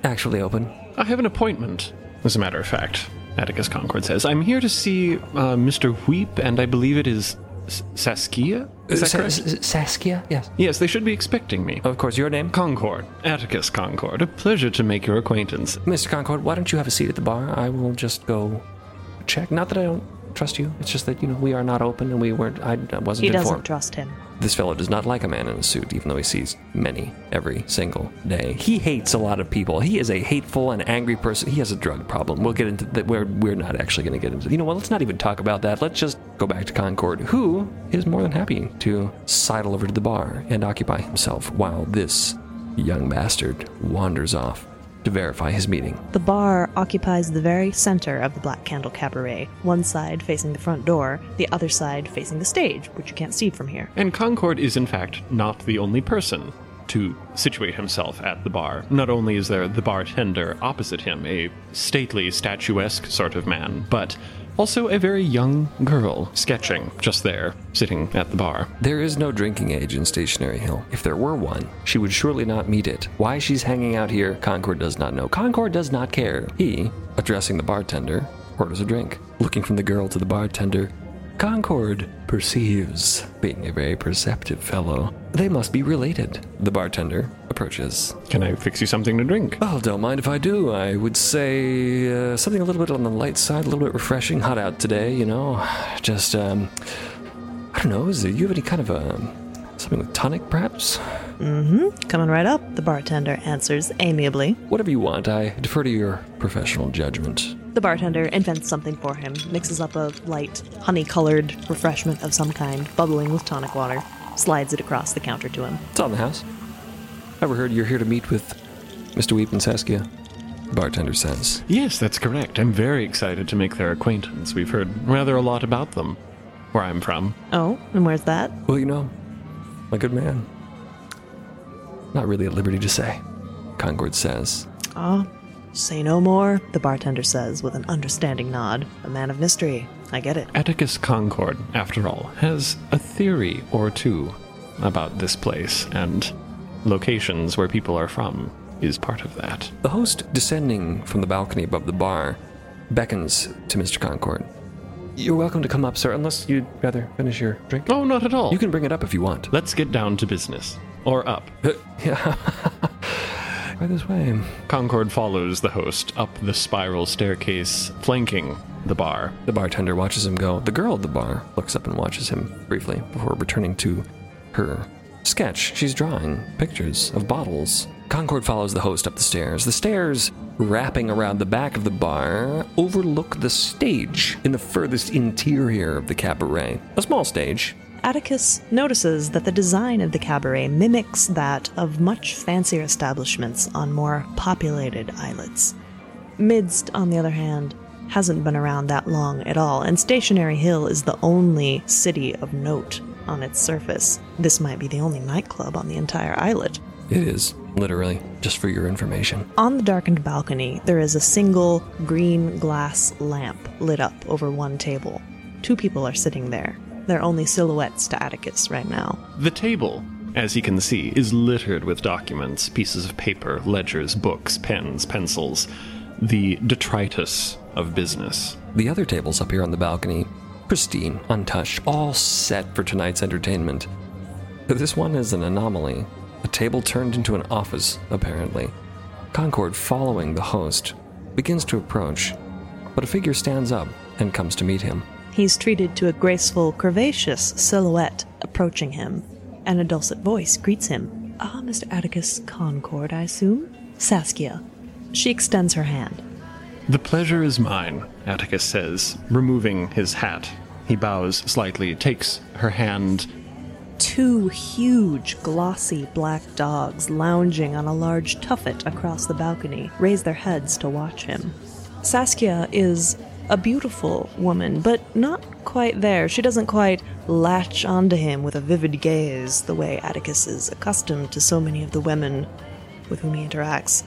actually open. I have an appointment, as a matter of fact, Atticus Concord says. I'm here to see uh, Mr. Weep, and I believe it is S- Saskia? Is that correct? S- Saskia? Yes. Yes, they should be expecting me. Of course, your name? Concord. Atticus Concord. A pleasure to make your acquaintance. Mr. Concord, why don't you have a seat at the bar? I will just go check. Not that I don't trust you. It's just that, you know, we are not open and we weren't, I, wasn't He doesn't informed. trust him. This fellow does not like a man in a suit, even though he sees many every single day. He hates a lot of people. He is a hateful and angry person. He has a drug problem. We'll get into that. We're, we're not actually going to get into You know what? Let's not even talk about that. Let's just go back to Concord, who is more than happy to sidle over to the bar and occupy himself while this young bastard wanders off to verify his meeting. The bar occupies the very center of the Black Candle Cabaret, one side facing the front door, the other side facing the stage, which you can't see from here. And Concord is, in fact, not the only person to situate himself at the bar. Not only is there the bartender opposite him, a stately, statuesque sort of man, but also a very young girl sketching just there, sitting at the bar. There is no drinking age in Stationary Hill. If there were one, she would surely not meet it. Why she's hanging out here, Concord does not know. Concord does not care. He, addressing the bartender, orders a drink. Looking from the girl to the bartender, Concord perceives, being a very perceptive fellow, they must be related. The bartender approaches. Can I fix you something to drink? Oh, don't mind if I do. I would say uh, something a little bit on the light side, a little bit refreshing. Hot out today, you know. Just, um, I don't know. Is there, you have any kind of a something with tonic, perhaps? Mm-hmm. Coming right up, the bartender answers amiably. Whatever you want. I defer to your professional judgment. The bartender invents something for him, mixes up a light, honey colored refreshment of some kind, bubbling with tonic water, slides it across the counter to him. It's on the house. Ever heard you're here to meet with Mr. Weep and Saskia? The bartender says. Yes, that's correct. I'm very excited to make their acquaintance. We've heard rather a lot about them, where I'm from. Oh, and where's that? Well, you know, my good man. Not really at liberty to say, Concord says. Ah, say no more, the bartender says with an understanding nod. A man of mystery. I get it. Atticus Concord, after all, has a theory or two about this place, and locations where people are from is part of that. The host, descending from the balcony above the bar, beckons to Mr. Concord. You're welcome to come up, sir, unless you'd rather finish your drink. Oh, not at all. You can bring it up if you want. Let's get down to business. Or up. *laughs* yeah. Right this way. Concord follows the host up the spiral staircase flanking the bar. The bartender watches him go. The girl at the bar looks up and watches him briefly before returning to her sketch. She's drawing pictures of bottles. Concord follows the host up the stairs. The stairs, wrapping around the back of the bar, overlook the stage in the furthest interior of the cabaret. A small stage. Atticus notices that the design of the cabaret mimics that of much fancier establishments on more populated islets. Midst, on the other hand, hasn't been around that long at all, and Stationary Hill is the only city of note on its surface. This might be the only nightclub on the entire islet. It is. literally, just for your information. On the darkened balcony, there is a single green glass lamp lit up over one table. Two people are sitting there. They're only silhouettes to Atticus right now. The table, as he can see, is littered with documents, pieces of paper, ledgers, books, pens, pencils, the detritus of business. The other tables up here on the balcony, pristine, untouched, all set for tonight's entertainment. But this one is an anomaly. A table turned into an office, apparently. Concord, following the host, begins to approach, but a figure stands up and comes to meet him. He's treated to a graceful, curvaceous silhouette approaching him, and a dulcet voice greets him. Ah, Mr. Atticus Concord, I assume? Saskia. She extends her hand. The pleasure is mine, Atticus says, removing his hat. He bows slightly, takes her hand. Two huge, glossy black dogs lounging on a large tuffet across the balcony raise their heads to watch him. Saskia is a beautiful woman, but not quite there. She doesn't quite latch onto him with a vivid gaze the way Atticus is accustomed to so many of the women with whom he interacts.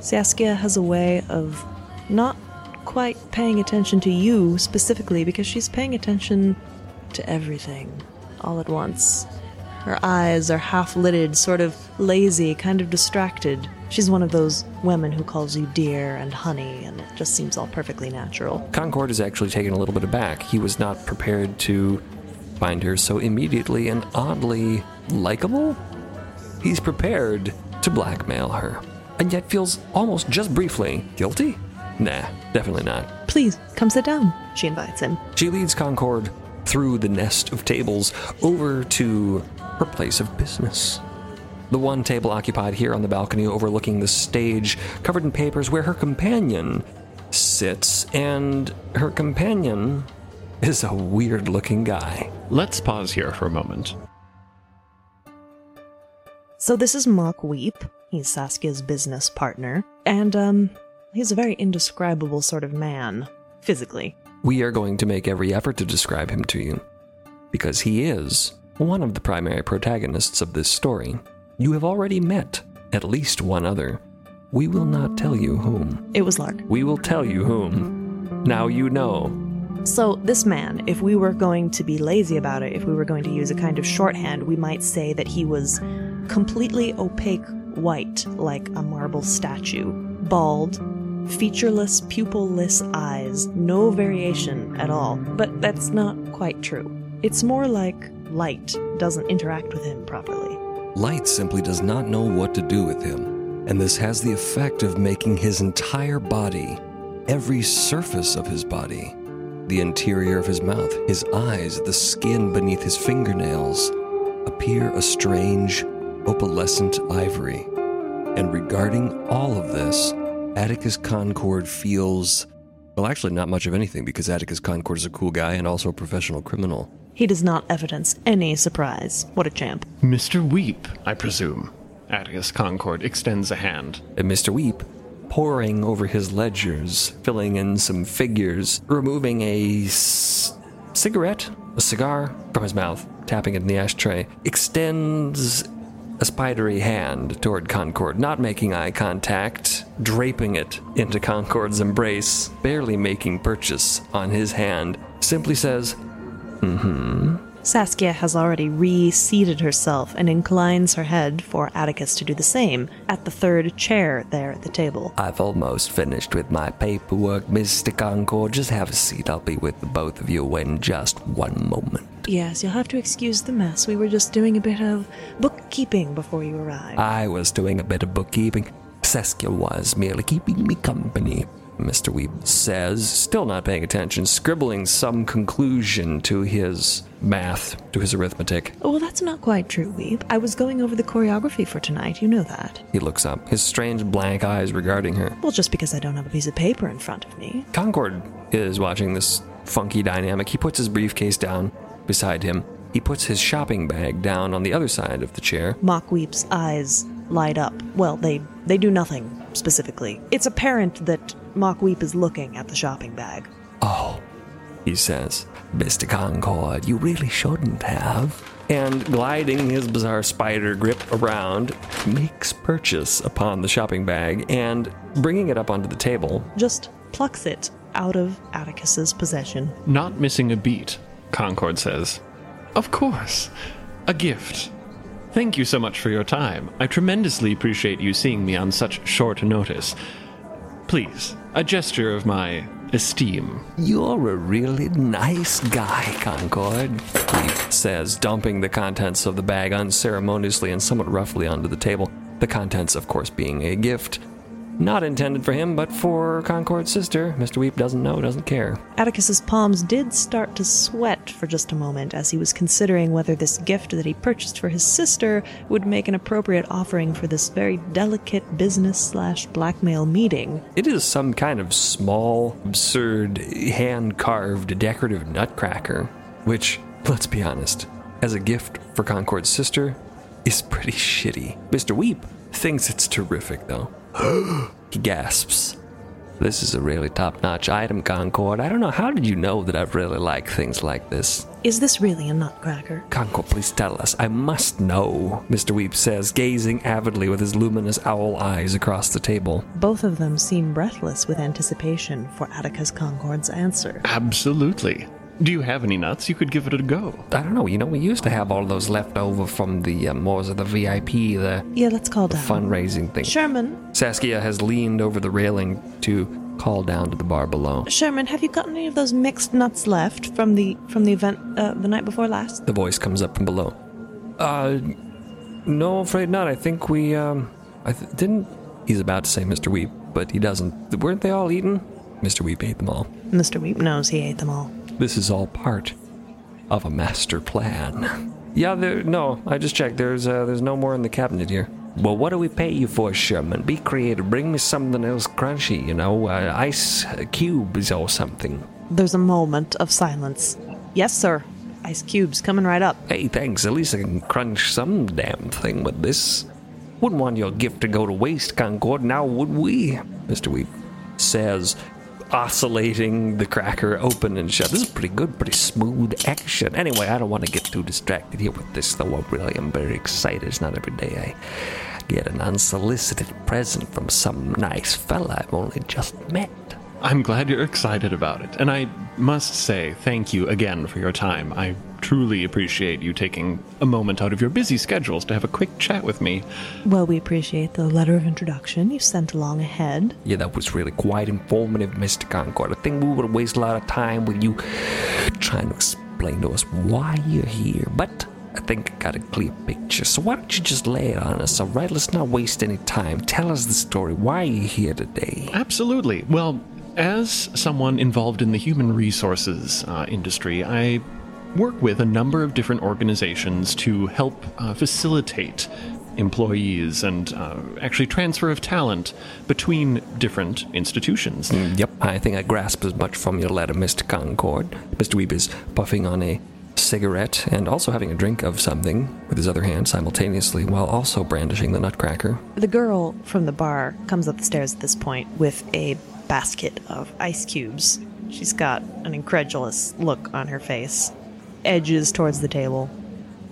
Saskia has a way of not quite paying attention to you specifically because she's paying attention to everything all at once. Her eyes are half lidded, sort of lazy, kind of distracted. She's one of those women who calls you dear and honey, and it just seems all perfectly natural. Concord is actually taken a little bit aback. He was not prepared to find her so immediately and oddly likable. He's prepared to blackmail her, and yet feels almost just briefly guilty? Nah, definitely not. Please, come sit down, she invites him. She leads Concord through the nest of tables over to her place of business. The one table occupied here on the balcony overlooking the stage, covered in papers, where her companion sits, and her companion is a weird looking guy. Let's pause here for a moment. So this is Mock Weep. He's Saskia's business partner, and um, he's a very indescribable sort of man, physically. We are going to make every effort to describe him to you, because he is one of the primary protagonists of this story. You have already met at least one other. We will not tell you whom. It was Lark. We will tell you whom. Now you know. So, this man, if we were going to be lazy about it, if we were going to use a kind of shorthand, we might say that he was completely opaque white, like a marble statue, bald, featureless, pupilless eyes, no variation at all. But that's not quite true. It's more like light doesn't interact with him properly. Light simply does not know what to do with him, and this has the effect of making his entire body, every surface of his body, the interior of his mouth, his eyes, the skin beneath his fingernails, appear a strange, opalescent ivory. And regarding all of this, Atticus Concord feels, well, actually, not much of anything because Atticus Concord is a cool guy and also a professional criminal. He does not evidence any surprise. What a champ. Mr. Weep, I presume. Atticus Concord extends a hand. Uh, and Mr. Weep, poring over his ledgers, filling in some figures, removing a s- cigarette, a cigar from his mouth, tapping it in the ashtray, extends a spidery hand toward Concord, not making eye contact, draping it into Concord's embrace, barely making purchase on his hand, simply says, mm hmm. Saskia has already reseated herself and inclines her head for Atticus to do the same at the third chair there at the table. I've almost finished with my paperwork, Mr. Concord. Just have a seat. I'll be with the both of you in just one moment. Yes, you'll have to excuse the mess. We were just doing a bit of bookkeeping before you arrived. I was doing a bit of bookkeeping. Saskia was merely keeping me company. Mr. Weep says, still not paying attention, scribbling some conclusion to his math, to his arithmetic. Oh, well, that's not quite true, Weep. I was going over the choreography for tonight. You know that. He looks up, his strange blank eyes regarding her. Well, just because I don't have a piece of paper in front of me. Concord is watching this funky dynamic. He puts his briefcase down beside him. He puts his shopping bag down on the other side of the chair. Mock Weep's eyes light up. Well, they they do nothing specifically. It's apparent that Mock Weep is looking at the shopping bag. Oh, he says. Mr. Concord, you really shouldn't have. And gliding his bizarre spider grip around, makes purchase upon the shopping bag and bringing it up onto the table. Just plucks it out of Atticus's possession. Not missing a beat, Concord says. Of course. A gift. Thank you so much for your time. I tremendously appreciate you seeing me on such short notice. Please, a gesture of my esteem. You're a really nice guy, Concord, he says, dumping the contents of the bag unceremoniously and somewhat roughly onto the table. The contents, of course, being a gift. Not intended for him, but for Concord's sister. Mr. Weep doesn't know, doesn't care. Atticus's palms did start to sweat for just a moment as he was considering whether this gift that he purchased for his sister would make an appropriate offering for this very delicate business slash blackmail meeting. It is some kind of small, absurd, hand carved decorative nutcracker, which, let's be honest, as a gift for Concord's sister, is pretty shitty. Mr. Weep thinks it's terrific, though. *gasps* he gasps. This is a really top notch item, Concord. I don't know, how did you know that I really like things like this? Is this really a nutcracker? Concord, please tell us. I must know, Mr. Weep says, gazing avidly with his luminous owl eyes across the table. Both of them seem breathless with anticipation for Atticus Concord's answer. Absolutely. Do you have any nuts? You could give it a go. I don't know, you know, we used to have all those left over from the uh, Moors of the VIP, the Yeah, let's call down. fundraising thing. Sherman, Saskia has leaned over the railing to call down to the bar below. Sherman, have you got any of those mixed nuts left from the from the event uh, the night before last? The voice comes up from below. Uh, no, afraid not. I think we, um, I th- didn't. He's about to say Mr. Weep, but he doesn't. Weren't they all eaten? Mr. Weep ate them all. Mr. Weep knows he ate them all. This is all part of a master plan. Yeah, there. No, I just checked. There's, uh, there's no more in the cabinet here. Well, what do we pay you for, Sherman? Be creative. Bring me something else crunchy. You know, uh, ice cubes or something. There's a moment of silence. Yes, sir. Ice cubes coming right up. Hey, thanks. At least I can crunch some damn thing with this. Wouldn't want your gift to go to waste, Concord, now would we? Mr. Weep says, oscillating the cracker open and shut. This is pretty good, pretty smooth action. Anyway, I don't want to get too distracted here with this, though I really am very excited. It's not every day I get an unsolicited present from some nice fella I've only just met. I'm glad you're excited about it. And I must say, thank you again for your time. I truly appreciate you taking a moment out of your busy schedules to have a quick chat with me. Well, we appreciate the letter of introduction you sent along ahead. Yeah, that was really quite informative, Mr. Concord. I think we would waste a lot of time with you trying to explain to us why you're here. But I think I got a clear picture. So why don't you just lay it on us, all right? Let's not waste any time. Tell us the story. Why are you here today? Absolutely. Well, as someone involved in the human resources uh, industry, I work with a number of different organizations to help uh, facilitate employees and uh, actually transfer of talent between different institutions. Yep, I think I grasp as much from your letter, Mr. Concord. Mr. Weep is puffing on a cigarette and also having a drink of something with his other hand simultaneously while also brandishing the nutcracker. The girl from the bar comes up the stairs at this point with a basket of ice cubes. She's got an incredulous look on her face, edges towards the table,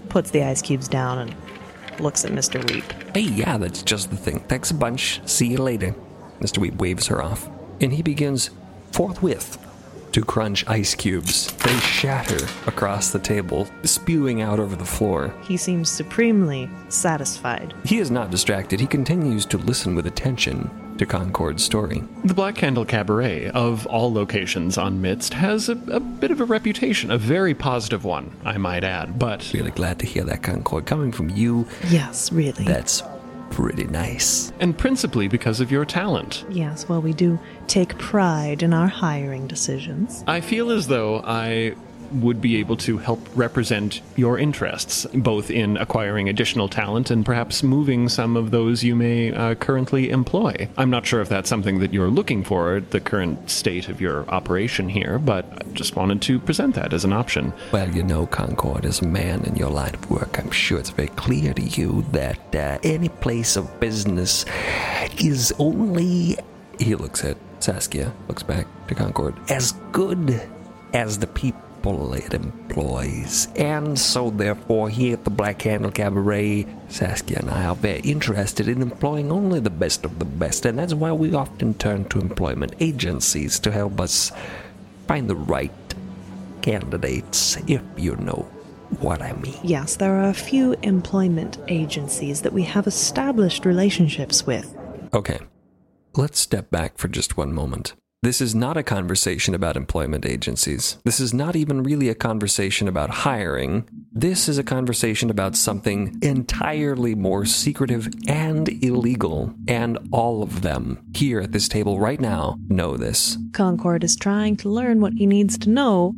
puts the ice cubes down, and looks at Mr. Weep. Hey, yeah, that's just the thing. Thanks a bunch. See you later. Mr. Weep waves her off, and he begins forthwith to crunch ice cubes. They shatter across the table, spewing out over the floor. He seems supremely satisfied. He is not distracted. He continues to listen with attention to Concord's story. The Black Candle Cabaret, of all locations on Midst, has a, a bit of a reputation, a very positive one, I might add. But Really glad to hear that, Concord. Coming from you, Yes, really. that's pretty nice. and principally because of your talent. yes, well, we do take pride in our hiring decisions. I feel as though I would be able to help represent your interests, both in acquiring additional talent and perhaps moving some of those you may uh, currently employ. I'm not sure if that's something that you're looking for at the current state of your operation here, but I just wanted to present that as an option. Well, you know, Concord, as a man in your line of work, I'm sure it's very clear to you that uh, any place of business is only. He looks at Saskia, looks back to Concord, as good as the people it employs. And so, therefore, here at the Black Candle Cabaret, Saskia and I are very interested in employing only the best of the best, and that's why we often turn to employment agencies to help us find the right candidates, if you know what I mean. Yes, there are a few employment agencies that we have established relationships with. Okay, let's step back for just one moment. This is not a conversation about employment agencies. This is not even really a conversation about hiring. This is a conversation about something entirely more secretive and illegal. And all of them here at this table right now know this. Concord is trying to learn what he needs to know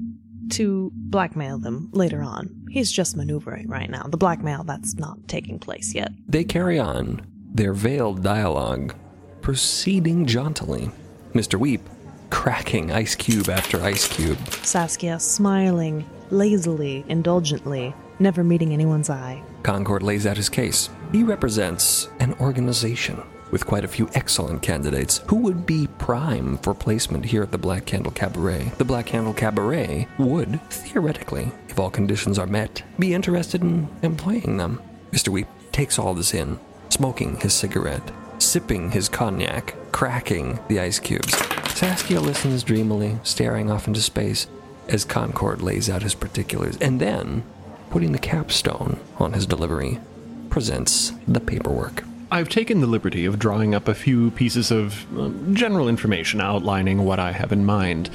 to blackmail them later on. He's just maneuvering right now. The blackmail that's not taking place yet. They carry on, their veiled dialogue, proceeding jauntily. Mr. Weep cracking ice cube after ice cube. Saskia smiling lazily, indulgently, never meeting anyone's eye. Concord lays out his case. He represents an organization with quite a few excellent candidates who would be prime for placement here at the Black Candle Cabaret. The Black Candle Cabaret would, theoretically, if all conditions are met, be interested in employing them. Mr. Weep takes all this in, smoking his cigarette, sipping his cognac, cracking the ice cubes. Saskia listens dreamily, staring off into space as Concord lays out his particulars, and then, putting the capstone on his delivery, presents the paperwork. I've taken the liberty of drawing up a few pieces of um, general information outlining what I have in mind.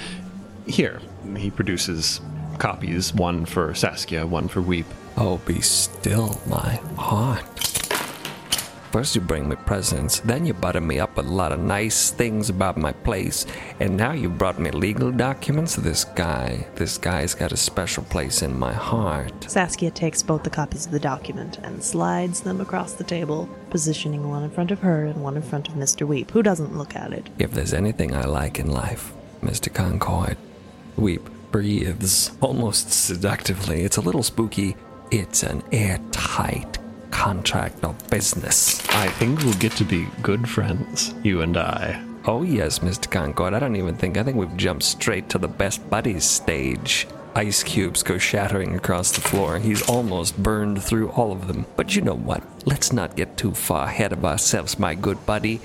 Here, he produces copies, one for Saskia, one for Weep. Oh, be still, my heart. First, you bring me presents, then you butter me up with a lot of nice things about my place, and now you brought me legal documents. This guy, this guy's got a special place in my heart. Saskia takes both the copies of the document and slides them across the table, positioning one in front of her and one in front of Mr. Weep, who doesn't look at it. If there's anything I like in life, Mr. Concord, Weep breathes almost seductively. It's a little spooky. It's an airtight contract of business. I think we'll get to be good friends, you and I. Oh, yes, Mr. Concord. I don't even think, I think we've jumped straight to the best buddies stage. Ice cubes go shattering across the floor. He's almost burned through all of them. But you know what? Let's not get too far ahead of ourselves, my good buddy.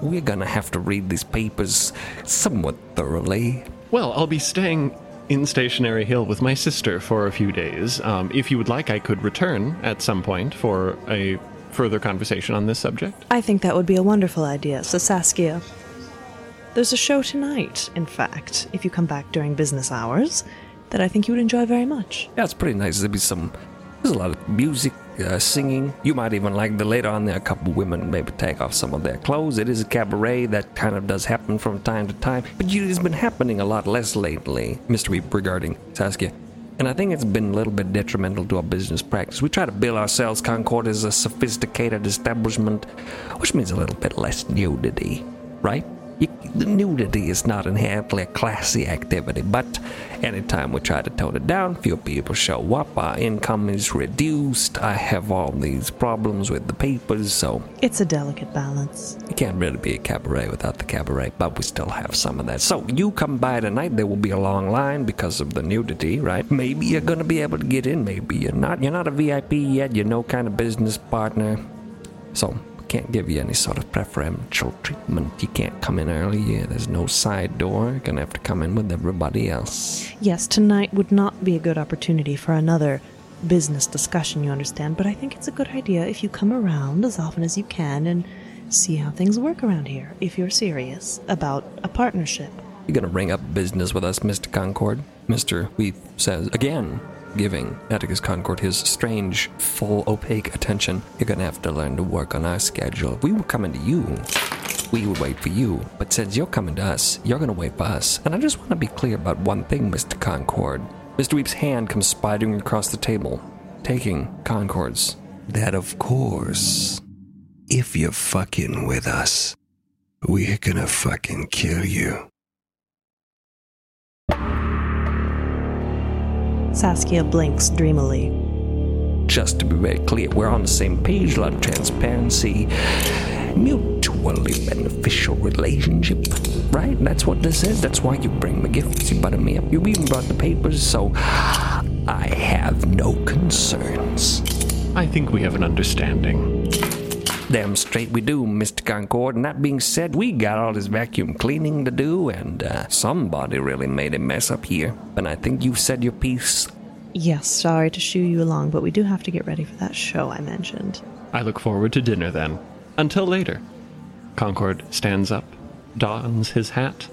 We're gonna have to read these papers somewhat thoroughly. Well, I'll be staying in Stationary Hill with my sister for a few days. Um, if you would like, I could return at some point for a further conversation on this subject. I think that would be a wonderful idea. So, Saskia, there's a show tonight, in fact, if you come back during business hours, that I think you would enjoy very much. Yeah, it's pretty nice. There'd be some, there's a lot of music, uh, singing. You might even like the later on there, a couple women maybe take off some of their clothes. It is a cabaret that kind of does happen from time to time, but you, it's been happening a lot less lately, Mr. Weep, regarding Saskia. And I think it's been a little bit detrimental to our business practice. We try to bill ourselves, Concord, as a sophisticated establishment, which means a little bit less nudity, right? Nudity is not inherently a classy activity, but anytime we try to tone it down, few people show up, our income is reduced, I have all these problems with the papers, so It's a delicate balance. it can't really be a cabaret without the cabaret, but we still have some of that. So you come by tonight, there will be a long line because of the nudity, right? Maybe you're gonna be able to get in, maybe you're not. You're not a VIP yet, you're no kind of business partner. So can't give you any sort of preferential treatment. You can't come in early. There's no side door. You're gonna have to come in with everybody else. Yes, tonight would not be a good opportunity for another business discussion, you understand, but I think it's a good idea if you come around as often as you can and see how things work around here, if you're serious about a partnership. You're gonna bring up business with us, Mr. Concord? Mr. Weep says again, giving Atticus Concord his strange, full, opaque attention. You're gonna have to learn to work on our schedule. We were coming to you, we would wait for you. But since you're coming to us, you're gonna wait for us. And I just wanna be clear about one thing, Mr. Concord. Mr. Weep's hand comes spidering across the table, taking Concord's. That, of course, if you're fucking with us, we're gonna fucking kill you. Saskia blinks dreamily. Just to be very clear, we're on the same page, a lot of transparency. mutually beneficial relationship. Right? That's what this is. That's why you bring me gifts, you butter me up. You even brought the papers, so I have no concerns. I think we have an understanding. Damn straight we do, Mr. Concord. And that being said, we got all this vacuum cleaning to do, and uh, somebody really made a mess up here. And I think you've said your piece. Yes, sorry to shoo you along, but we do have to get ready for that show I mentioned. I look forward to dinner then. Until later. Concord stands up, dons his hat,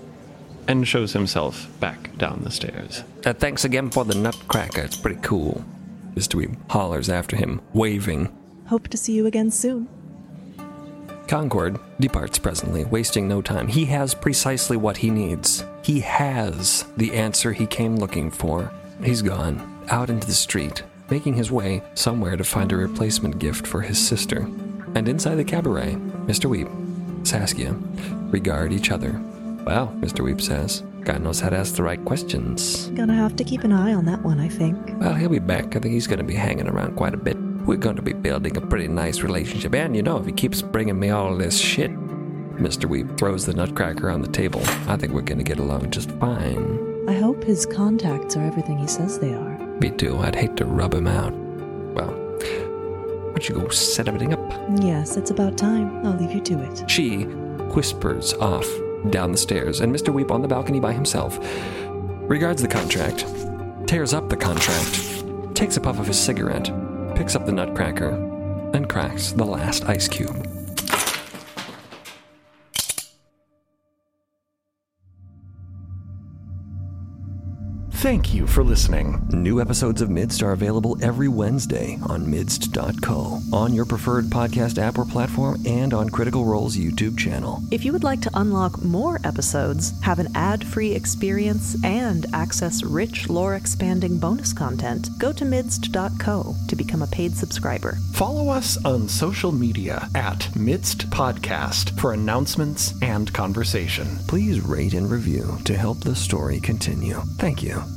and shows himself back down the stairs. Uh, thanks again for the nutcracker. It's pretty cool. Mr. Weep hollers after him, waving. Hope to see you again soon. Concord departs presently, wasting no time. He has precisely what he needs. He has the answer he came looking for. He's gone out into the street, making his way somewhere to find a replacement gift for his sister. And inside the cabaret, Mr. Weep, Saskia, regard each other. Well, Mr. Weep says, God knows how to ask the right questions. Gonna have to keep an eye on that one, I think. Well, he'll be back. I think he's going to be hanging around quite a bit. We're going to be building a pretty nice relationship. And you know, if he keeps bringing me all this shit, Mr. Weep throws the nutcracker on the table. I think we're going to get along just fine. I hope his contacts are everything he says they are. Me too. I'd hate to rub him out. Well, why don't you go set everything up? Yes, it's about time. I'll leave you to it. She whispers off down the stairs, and Mr. Weep on the balcony by himself regards the contract, tears up the contract, takes a puff of his cigarette, picks up the nutcracker, and cracks the last ice cube. Thank you for listening. New episodes of Midst are available every Wednesday on midst.co, on your preferred podcast app or platform, and on Critical Role's YouTube channel. If you would like to unlock more episodes, have an ad free experience, and access rich lore expanding bonus content, go to midst.co to become a paid subscriber. Follow us on social media at Midst Podcast for announcements and conversation. Please rate and review to help the story continue. Thank you.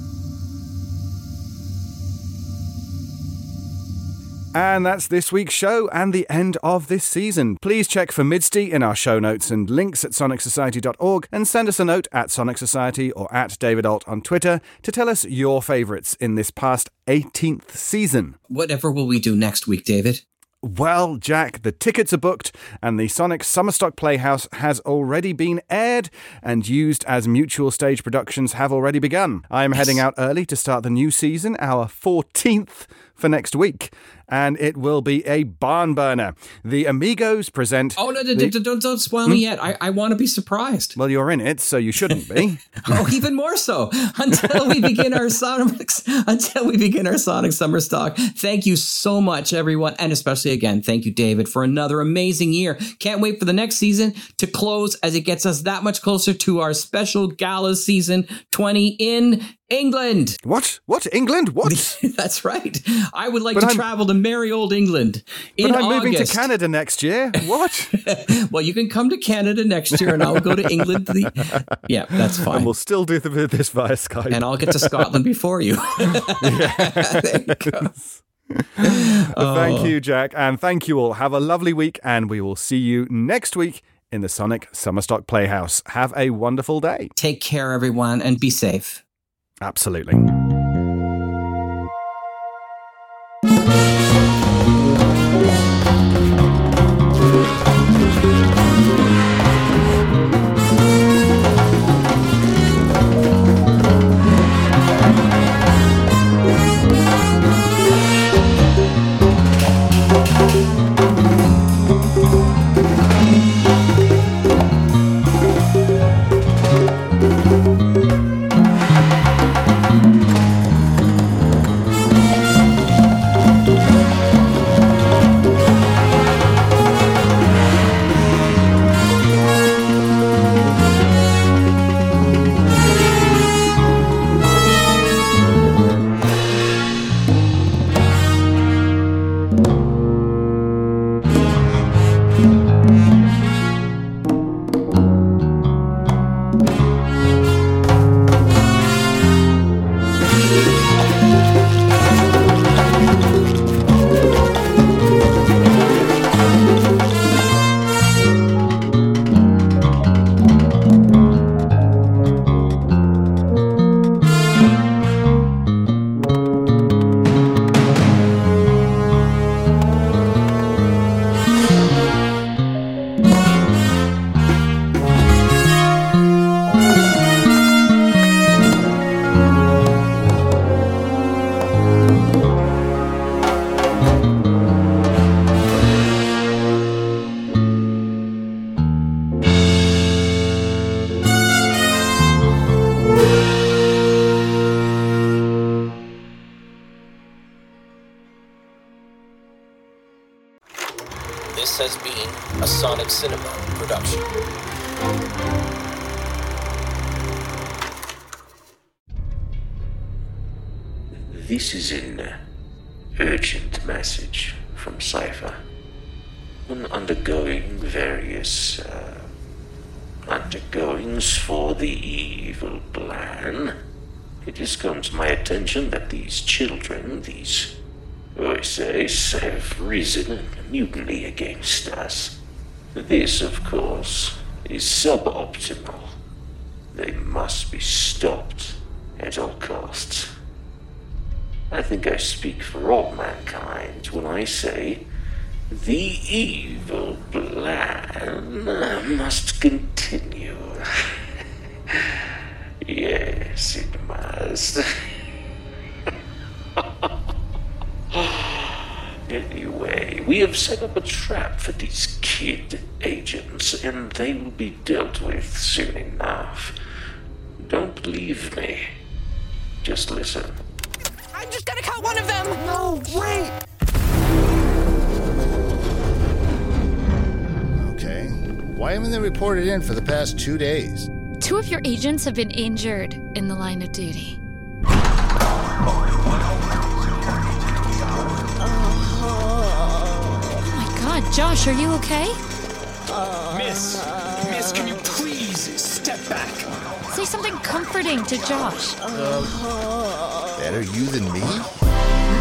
And that's this week's show and the end of this season. Please check for Midsty in our show notes and links at sonicsociety.org and send us a note at Sonic Society or at David Alt on Twitter to tell us your favourites in this past 18th season. Whatever will we do next week, David? Well, Jack, the tickets are booked, and the Sonic Summerstock Playhouse has already been aired, and used as mutual stage productions have already begun. I am heading out early to start the new season, our 14th for next week, and it will be a barn burner. The Amigos present. Oh, no, no, the- don't, don't, spoil me hmm? yet. I, I want to be surprised. Well, you're in it, so you shouldn't be. *laughs* oh, even more so. Until we begin our Sonic, until we begin our Sonic Summer Stock. Thank you so much, everyone, and especially again, thank you, David, for another amazing year. Can't wait for the next season to close as it gets us that much closer to our special gala season 20 in England. What? What? England? What? *laughs* That's right. I would like But to I'm- travel to merry old England in but I'm moving to Canada next year. What? *laughs* well, you can come to Canada next year, and I'll go to England. To the... *laughs* Yeah, that's fine. and we'll still do the, this via Skype. and I'll get to Scotland before you. there you go. Thank oh. you, Jack, and thank you all. Have a lovely week, and we will see you next week in the Sonic Summerstock Playhouse. Have a wonderful day. Take care, everyone, and be safe. Absolutely. Suboptimal. They must be stopped at all costs. I think I speak for all mankind when I say the evil plan must continue. *laughs* yes, it must. *laughs* anyway, we have set up a trap for these kid agents, and they will be dealt with soon enough. Don't believe me. Just listen. I'm just gonna cut one of them! No, wait! Okay. Why haven't they reported in for the past two days? Two of your agents have been injured in the line of duty. Josh, are you okay? Miss, Miss, can you please step back? Say something comforting to Josh. Better you than me?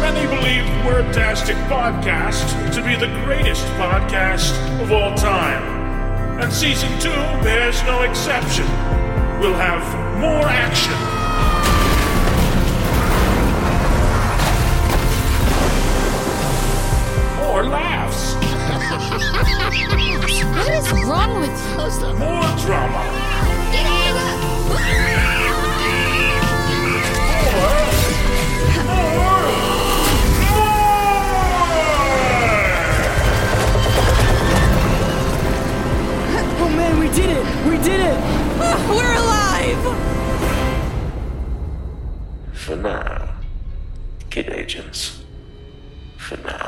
Many believe Wordtastic Podcast to be the greatest podcast of all time. And season two bears no exception. We'll have more action. More laughs. What is wrong with you? More drama. Oh man, we did it! We did it! *laughs* We're alive! For now, kid agents. For now.